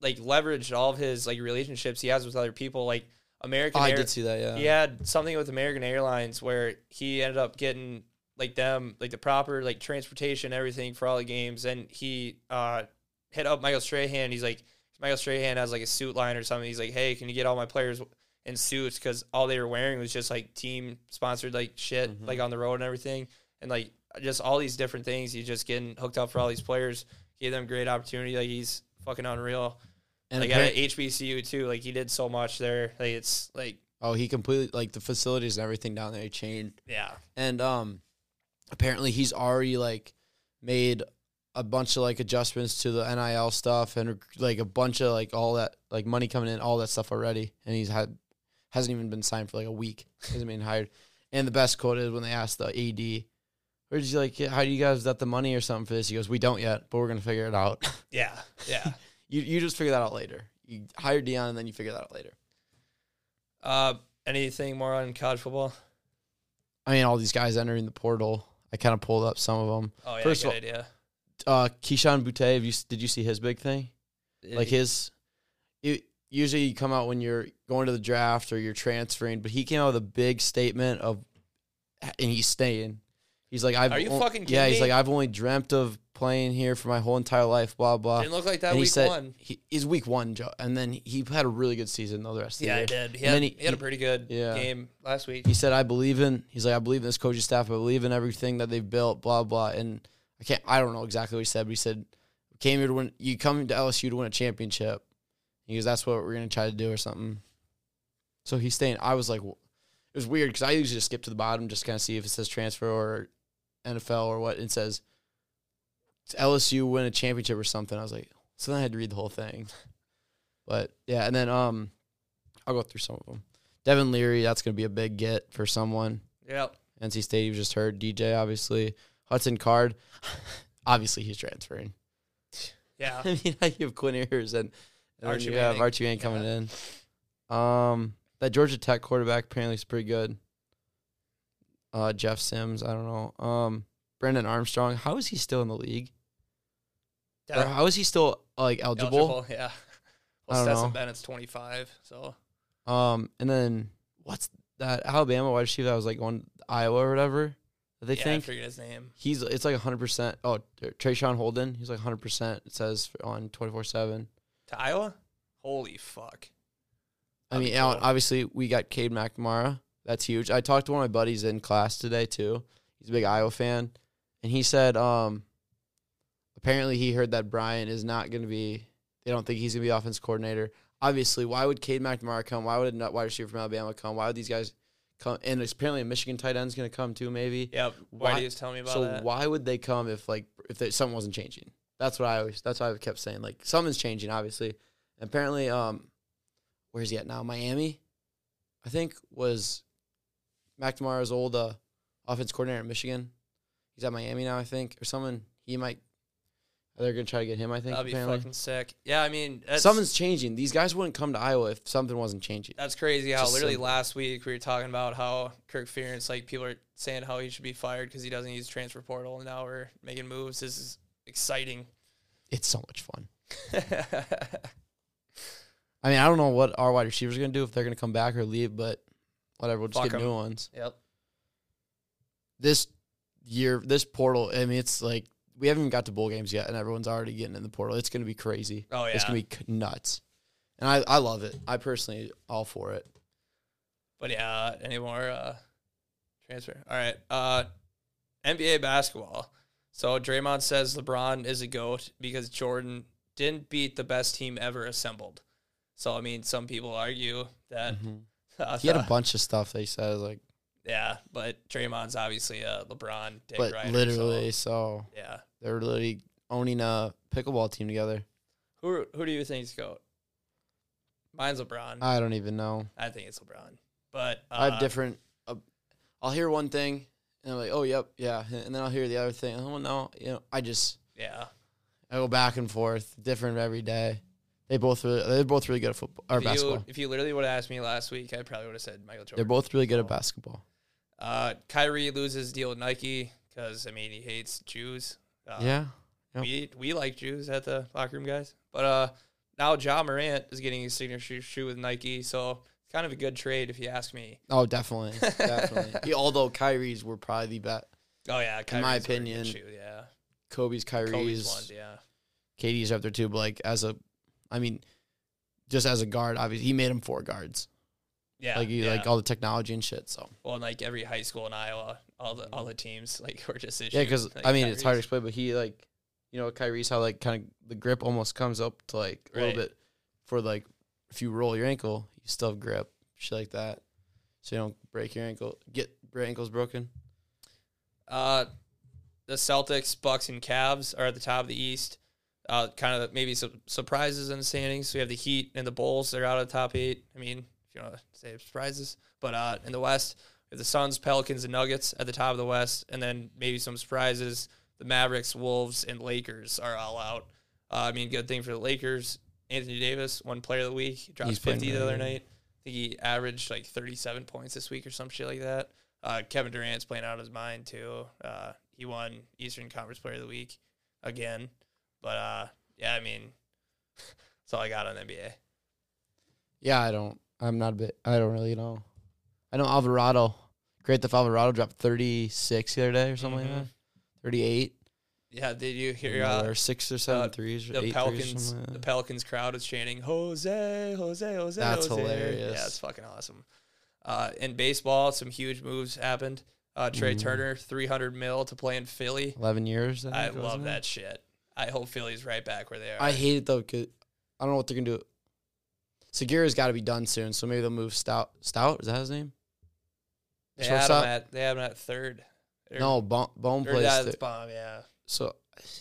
like leveraged all of his like relationships he has with other people, like American Oh, I did see that. Yeah. he had something with American Airlines where he ended up getting like them like the proper like transportation everything for all the games and he uh hit up Michael Strahan he's like Michael Strahan has like a suit line or something he's like hey can you get all my players in suits because all they were wearing was just like team sponsored like shit Mhm. like on the road and everything and like just all these different things he's just getting hooked up for all these players gave them great opportunity like he's fucking unreal And like at HBCU too like he did so much there. Like it's like oh, he completely like the facilities and everything down there changed. yeah. And um apparently he's already like made a bunch of like adjustments to the NIL stuff and like a bunch of like all that like money coming in all that stuff already. And he's had hasn't even been signed for like a week. Hasn't been hired. And the best quote is when they asked the AD "Where's you like how do you guys got the money or something for this? He goes we don't yet but we're gonna figure it out. [laughs] Yeah yeah you you just figure that out later you hire Deion and then you figure that out later Uh, anything more on college football? I mean all these guys entering the portal I kind of pulled up some of them Oh yeah, First good of all- idea. uh Kayshon Boutte have you did you see his big thing like his it, usually you come out when you're going to the draft or you're transferring but he came out with a big statement of and he's staying he's like i've Are you on- fucking yeah he's me? like i've only dreamt of playing here for my whole entire life blah blah didn't look like that and he week said one. he is week one Joe, and then he had a really good season though the rest of Yeah, the he year did. He And had, he- he, had a pretty good Yeah. game last week. he said i believe in he's like i believe in this coaching staff i believe in everything that they've built blah blah and i can't i don't know exactly what he said but he said came here to win you come to lsu to win a championship he goes that's what we're going to try to do or something so he's staying i was like it was weird because i usually just skip to the bottom just kind of see if it says transfer or nfl or what it says lsu win a championship or something i was like so then i had to read the whole thing but yeah and then um i'll go through some of them devin leary that's going to be a big get for someone Yep. NC State, you just heard DJ, obviously. Hudson Card, obviously he's transferring. Yeah. [laughs] I mean, you have Quinn Ewers and, and Archie you have Archie Manning coming in. Um, that Georgia Tech quarterback apparently is pretty good. Uh, Jeff Sims, I don't know. Um, Brandon Armstrong, how is he still in the league? Or how is he still like eligible? Eligible, Yeah. I Well, don't Stetson know. Bennett's 25, so Um, and then what's that Alabama wide receiver that was like going to Iowa or whatever? That they yeah, think I forget his name. He's it's like hundred percent. Oh, Traeshon Holden. He's like hundred percent. It says on twenty four seven. To Iowa? Holy fuck. I That'd mean, be Alan, cool. obviously we got Cade McNamara. That's huge. I talked to one of my buddies in class today too. He's a big Iowa fan, and he said, um, apparently he heard that Brian is not going to be. They don't think he's going to be offense coordinator. Obviously, why would Cade McNamara come? Why would a wide receiver from Alabama come? Why would these guys come? And apparently a Michigan tight end's going to come too, maybe. Yep. Why- Whitey was telling me about so that. So why would they come if like if they, something wasn't changing? That's what I always. That's why I kept saying. Like something's changing, obviously. And apparently, um, where's he at now? Miami, I think was McNamara's old uh, offense coordinator at Michigan. He's at Miami now, I think, or someone. He might. They're gonna try to get him. I think. That'd be apparently. fucking sick. Yeah, I mean, Something's changing. These guys wouldn't come to Iowa if something wasn't changing. that's crazy how Just literally simple. last week we were talking about how Kirk Ferentz, like people are saying how he should be fired because he doesn't use transfer portal, and now we're making moves. This is exciting. It's so much fun. [laughs] I mean, I don't know what our wide receivers are gonna do if they're gonna come back or leave, but whatever. We'll just Fuck get 'em. new ones. yep. this year, this portal, I mean, it's like we haven't even got to bowl games yet, and everyone's already getting in the portal. It's going to be crazy. Oh yeah. It's going to be nuts. And I, I love it. I personally, all for it. But yeah, any more uh, transfer? All right. Uh, NBA basketball. So Draymond says LeBron is a goat because Jordan didn't beat the best team ever assembled. So I mean, some people argue that. [laughs] He had a bunch of stuff they said, like, yeah, but Draymond's obviously a LeBron dick but rider, literally, so, so yeah. They're literally owning a pickleball team together. Who who do you think's goat? Mine's LeBron. I don't even know. I think it's LeBron. But uh, I have different. Uh, I'll hear one thing and I'm like, oh, yep, yeah, and then I'll hear the other thing. Oh no, you know, I just Yeah. I go back and forth, different every day. They both really, they're both really good at football or If basketball. you, if you literally would have asked me last week, I probably would have said Michael Jordan. They're both really good at basketball. Uh, Kyrie loses deal with Nike because I mean he hates Jews. Uh, yeah, Yep. we we like Jews at the locker room guys. But uh, now Ja Morant is getting his signature shoe with Nike, so it's kind of a good trade if you ask me. oh, definitely, definitely. [laughs] He, although Kyrie's were probably the best. Oh yeah, my Kyrie's very good opinion, shoe, yeah, Kobe's, Kyrie's, Kobe's ones, yeah, KD's up there too. But like as a, I mean, just as a guard, obviously he made him four guards. Yeah, like he, yeah. like all the technology and shit. So well, in like every high school in Iowa, all the all the teams like were just issued. yeah, because like, I mean it's hard to explain, but he like, you know, Kyrie's how like kind of the grip almost comes up to like a Right. little bit for like if you roll your ankle, you still have grip, shit like that, so you don't break your ankle, get your ankles broken. Uh, the Celtics, Bucks, and Cavs are at the top of the East. Uh, kind of maybe some surprises in the standings. So We have the Heat and the Bulls. They're out of the top eight. I mean, want to say surprises, but uh, in the West, the Suns, Pelicans, and Nuggets at the top of the West, and then maybe some surprises. The Mavericks, Wolves, and Lakers are all out. Uh, I mean, good thing for the Lakers. Anthony Davis, one player of the week, dropped He's 50 the other night. I think he averaged like 37 points this week or some shit like that. Uh, Kevin Durant's playing out of his mind too. Uh, he won Eastern Conference Player of the Week again. But uh, yeah, I mean, [laughs] that's all I got on NBA. Yeah, I don't. I'm not a bit. I don't really know. I know Alvarado. Grand Theft Alvarado dropped 36 the other day or something Mhm. like that. 38. Yeah, did you hear or uh, six or seven uh, threes or the or Pelicans? like The. Pelicans crowd is chanting Jose, Jose, Jose. That's Jose." hilarious. Yeah, it's fucking awesome. Uh, in baseball, some huge moves happened. Uh, Trea Mhm. Turner, 300 mil to play in Philly. 11 years. I, I love it? that shit. I hope Philly's right back where they are. I hate it though. Cause I don't know what they're gonna do. Segura's got to be done soon, so maybe they'll move Stout. Stout is that his name? they have him at they have him at third. Or- No, Bone, Bone plays. that's bomb. Yeah, so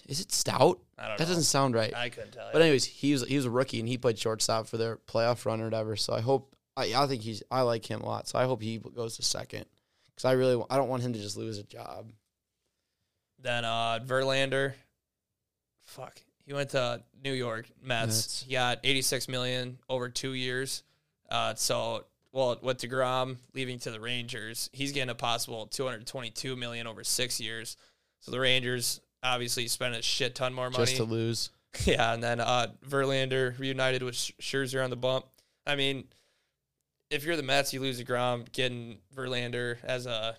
is it Stout? I don't That know. doesn't sound right. I couldn't tell you. But anyways, he was he was a rookie and he played shortstop for their playoff run or whatever. So I hope I I think he's I like him a lot. So I hope he goes to second because I really I don't want him to just lose a job. Then uh Verlander, fuck, he went to New York Mets. Mets. He got 86 million over two years. Uh, so well, with Degrom leaving to the Rangers, he's getting a possible 222 million over six years. So the Rangers obviously spent a shit ton more money. Just to lose. [laughs] Yeah, and then uh, Verlander reunited with Sch- Scherzer on the bump. I mean, if you're the Mets, you lose Degrom, getting Verlander as a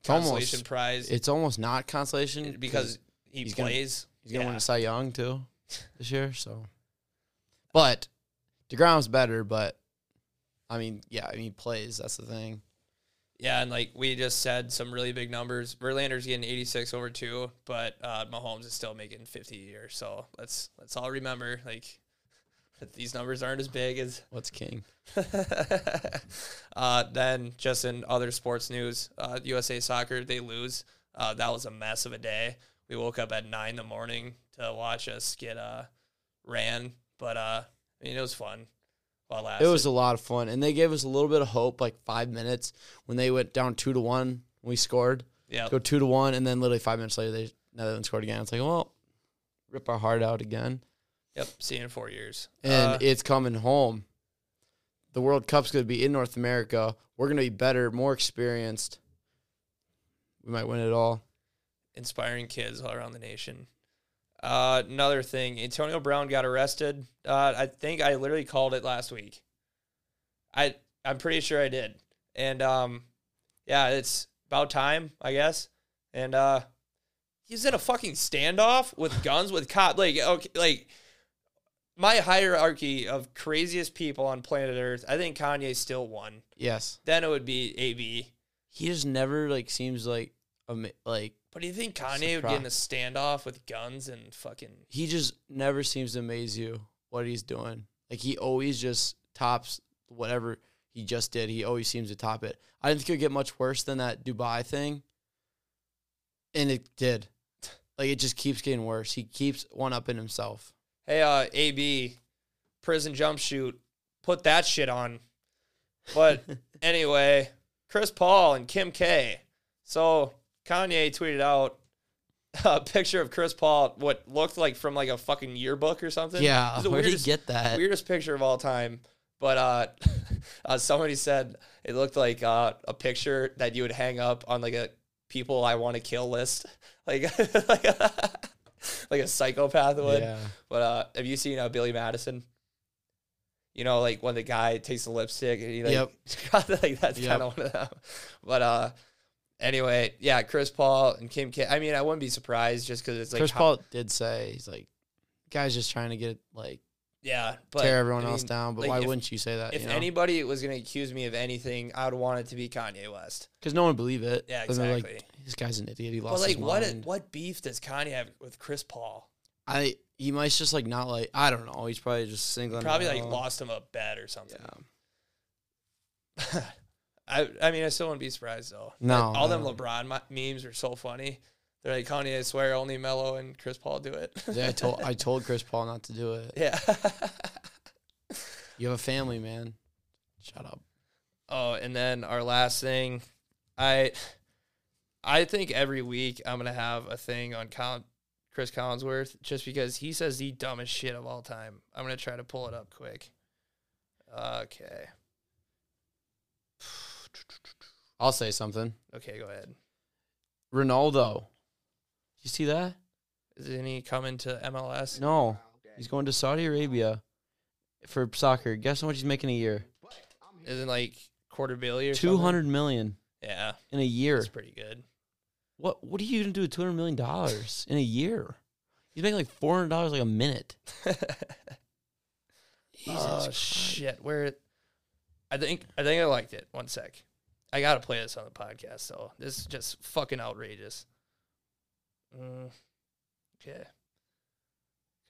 It's almost- consolation prize It's almost not consolation because he he's gonna- plays. He's gonna yeah. win a Cy Young too [laughs] this year. So, but Degrom's better. But I mean, yeah, I mean, he plays. That's the thing. Yeah, and like we just said, some really big numbers. Verlander's getting 86 over two, but uh, Mahomes is still making 50 a year. So let's let's all remember, like [laughs] that these numbers aren't as big as. What's king? [laughs] uh, then just in other sports news, uh, USA Soccer they lose. Uh, that was a mess of a day. We woke up at nine in the morning to watch us get uh, ran, but uh, I mean it was fun. While it It was a lot of fun, and they gave us a little bit of hope, like five minutes when they went down two to one. We scored, yeah. go two to one, and then literally five minutes later, they Netherlands scored again. It's like, well, rip our heart out again, Yep, see you in four years. and Uh, it's coming home. The World Cup's going to be in North America. We're going to be better, more experienced. We might win it all. Inspiring kids all around the nation. Uh, another thing, Antonio Brown got arrested. Uh, I think I literally called it last week. I I'm pretty sure I did, and um, yeah, it's about time, I guess. And uh, he's in a fucking standoff with guns with cop. Like okay, like my hierarchy of craziest people on planet Earth. I think Kanye still won. Yes, Then it would be AB. he just never like seems like ama- like But do you think Kanye would get in a standoff with guns and fucking? he just never seems to amaze you what he's doing. Like he always just tops whatever he just did. He always seems to top it. I didn't think it would get much worse than that Dubai thing, and it did. Like it just keeps getting worse. He keeps one up in himself. Hey, uh, AB, prison jump shoot put that shit on. But [laughs] anyway, Chris Paul and Kim K. So Kanye tweeted out a [laughs] picture of Chris Paul, what looked like from like a fucking yearbook or something. Yeah, where did he get that? weirdest picture of all time. But uh, [laughs] uh, somebody said it looked like uh, a picture that you would hang up on like a people I want to kill list, [laughs] like like a, like a psychopath would. Yeah. But uh, have you seen uh, Billy Madison? You know, like when the guy takes the lipstick and he like, Yep. like that's Yep. kind of one of them. But uh, anyway, yeah, Chris Paul and Kim K. I mean, I wouldn't be surprised just because it's like Chris how- Paul did say he's like, guy's just trying to get like yeah, but tear everyone I else down. But like, why if- wouldn't you say that? If you know? anybody was gonna accuse me of anything, I would want it to be Kanye West. because no one would believe it. Yeah, exactly. Like, this guy's an idiot. He lost. But like, his what mind. what beef does Kanye have with Chris Paul? I he might just like not like I don't know. He's probably just singling. Probably like lost him a bet or something. Yeah. [laughs] I I mean, I still wouldn't be surprised though. No, all them. LeBron memes are so funny. They're like Kanye, I swear, only Melo and Chris Paul do it. Yeah, I told I [laughs] told Chris Paul not to do it. yeah. You have a family, man. Shut up. Oh, and then our last thing, I I think every week I'm gonna have a thing on Colin, Chris Collinsworth just because he says the dumbest shit of all time. I'm gonna try to pull it up quick. Okay. I'll say something. Okay, go ahead. Ronaldo. You see that? Isn't he coming to MLS? No, he's going to Saudi Arabia for soccer. Guess how much he's making a year? Isn't like quarter billion or Two something? hundred million Yeah, in a year. that's pretty good. What What are you gonna do with two hundred million dollars in a year? He's making like four hundred dollars like a minute. [laughs] Jesus oh shit! Where? I think I think I liked it. One sec. I gotta play this on the podcast. So this is just fucking outrageous. Mm, okay.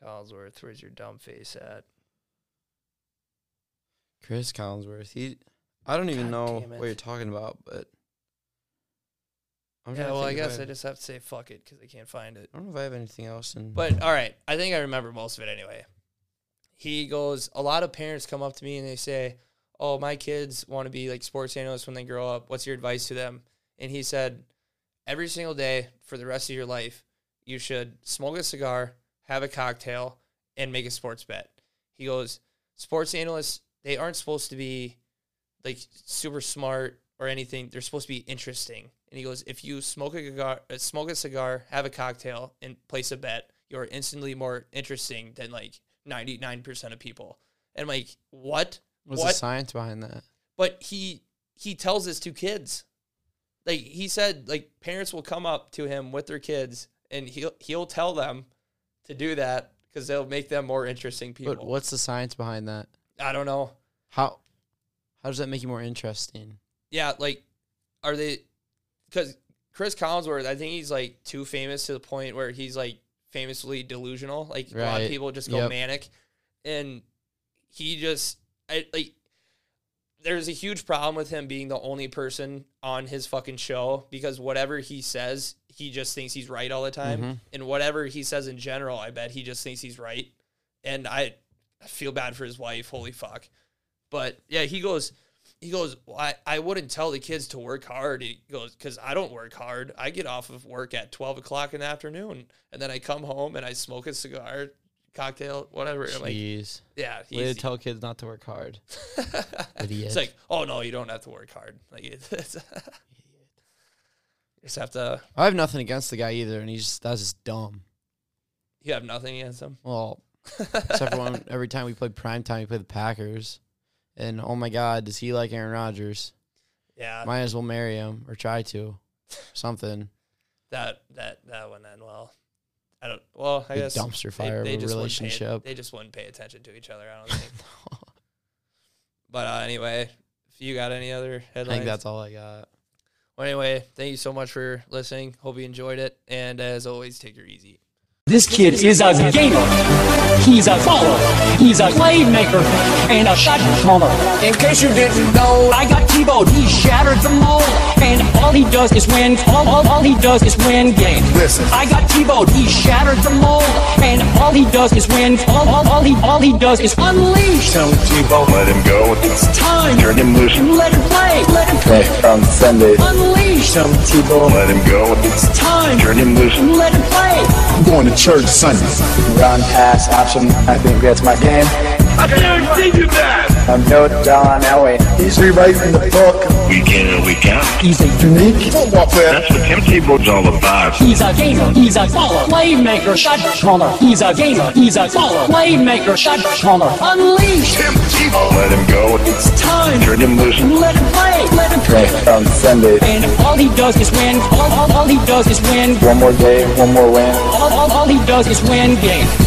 Collinsworth, where's your dumb face at? Chris Collinsworth. He. I don't even God know what you're talking about, but. I'm Yeah, well, I guess I have- just have to say fuck it because I can't find it. I don't know if I have anything else. In, But all right, I think I remember most of it anyway. He goes, a lot of parents come up to me and they say, "Oh, my kids want to be like sports analysts when they grow up. What's your advice to them?" And he said, "Every single day for the rest of your life, you should smoke a cigar, have a cocktail, and make a sports bet." He goes, "Sports analysts, they aren't supposed to be like super smart or anything. They're supposed to be interesting." And he goes, "If you smoke a cigar, smoke a cigar, have a cocktail, and place a bet, you're instantly more interesting than like 99% of people." And I'm like, "What?" What's the science behind that? but he he tells this to kids like he said like parents will come up to him with their kids and he'll he'll tell them to do that because they'll make them more interesting people But what's the science behind that? i don't know How how does that make you more interesting? yeah like are they because chris collinsworth i think he's like too famous to the point where he's like famously delusional like a lot of people just go Yep. manic and he just I, like there's a huge problem with him being the only person on his fucking show because whatever he says he just thinks he's right all the time. Mhm. and whatever he says in general i bet he just thinks he's right. And i I feel bad for his wife. Holy fuck. But yeah he goes he goes well, I, I wouldn't tell the kids to work hard. He goes because i don't work hard. I get off of work at 12 o'clock in the afternoon and then i come home and i smoke a cigar cocktail whatever I'm like Jeez. yeah Way to tell kids not to work hard. [laughs] Idiot. it's like oh no you don't have to work hard like it's [laughs] you just have to I have nothing against the guy either, and he's just, that's just dumb. you have nothing against him Well, except for when [laughs] every time we play prime time, we play the Packers, and oh my God, does he like Aaron Rodgers? yeah Might as well marry him or try to, something. that that that wouldn't end well i don't well i A guess dumpster fire they of a just wouldn't pay, relationship. they just wouldn't pay attention to each other i don't think [laughs] but uh, anyway if you got any other I headlines think that's all I got. well anyway thank you so much for listening hope you enjoyed it and as always take your easy This kid is a gamer. He's a follower. He's a playmaker and a shot caller. In case you didn't know, I got T-Bone. He shattered the mold, and all he does is win. All, all, all he does is win games. Listen. I got T-Bone. He shattered the mold, and all he does is win. All, all, all he all he does is unleash. tell me T-Bone. Let him go. It's time. Turn him loose. Let him play. Let him play. From Sunday. Unleash. Tim Tebow. Let him go. It's time. Turn him loose. Let him play. I'm going to church Sunday. run pass option. I think that's my game. I can't see you that. I'm no John Elway. He's rewriting the book. Week in and week out. He's a Unique football player. That's what Tim Tebow's all about. He's a gamer. He's a follower. Playmaker. Shot caller. He's a gamer. He's a follower. Playmaker. Shot caller. Unleash. Tim Tebow. Let him go. It's time. Turn him loose. Let him play. Let him play. From Sunday. And all he does is win. All, all, all he does is win. One more day, one more win. All, all, all he does is win games.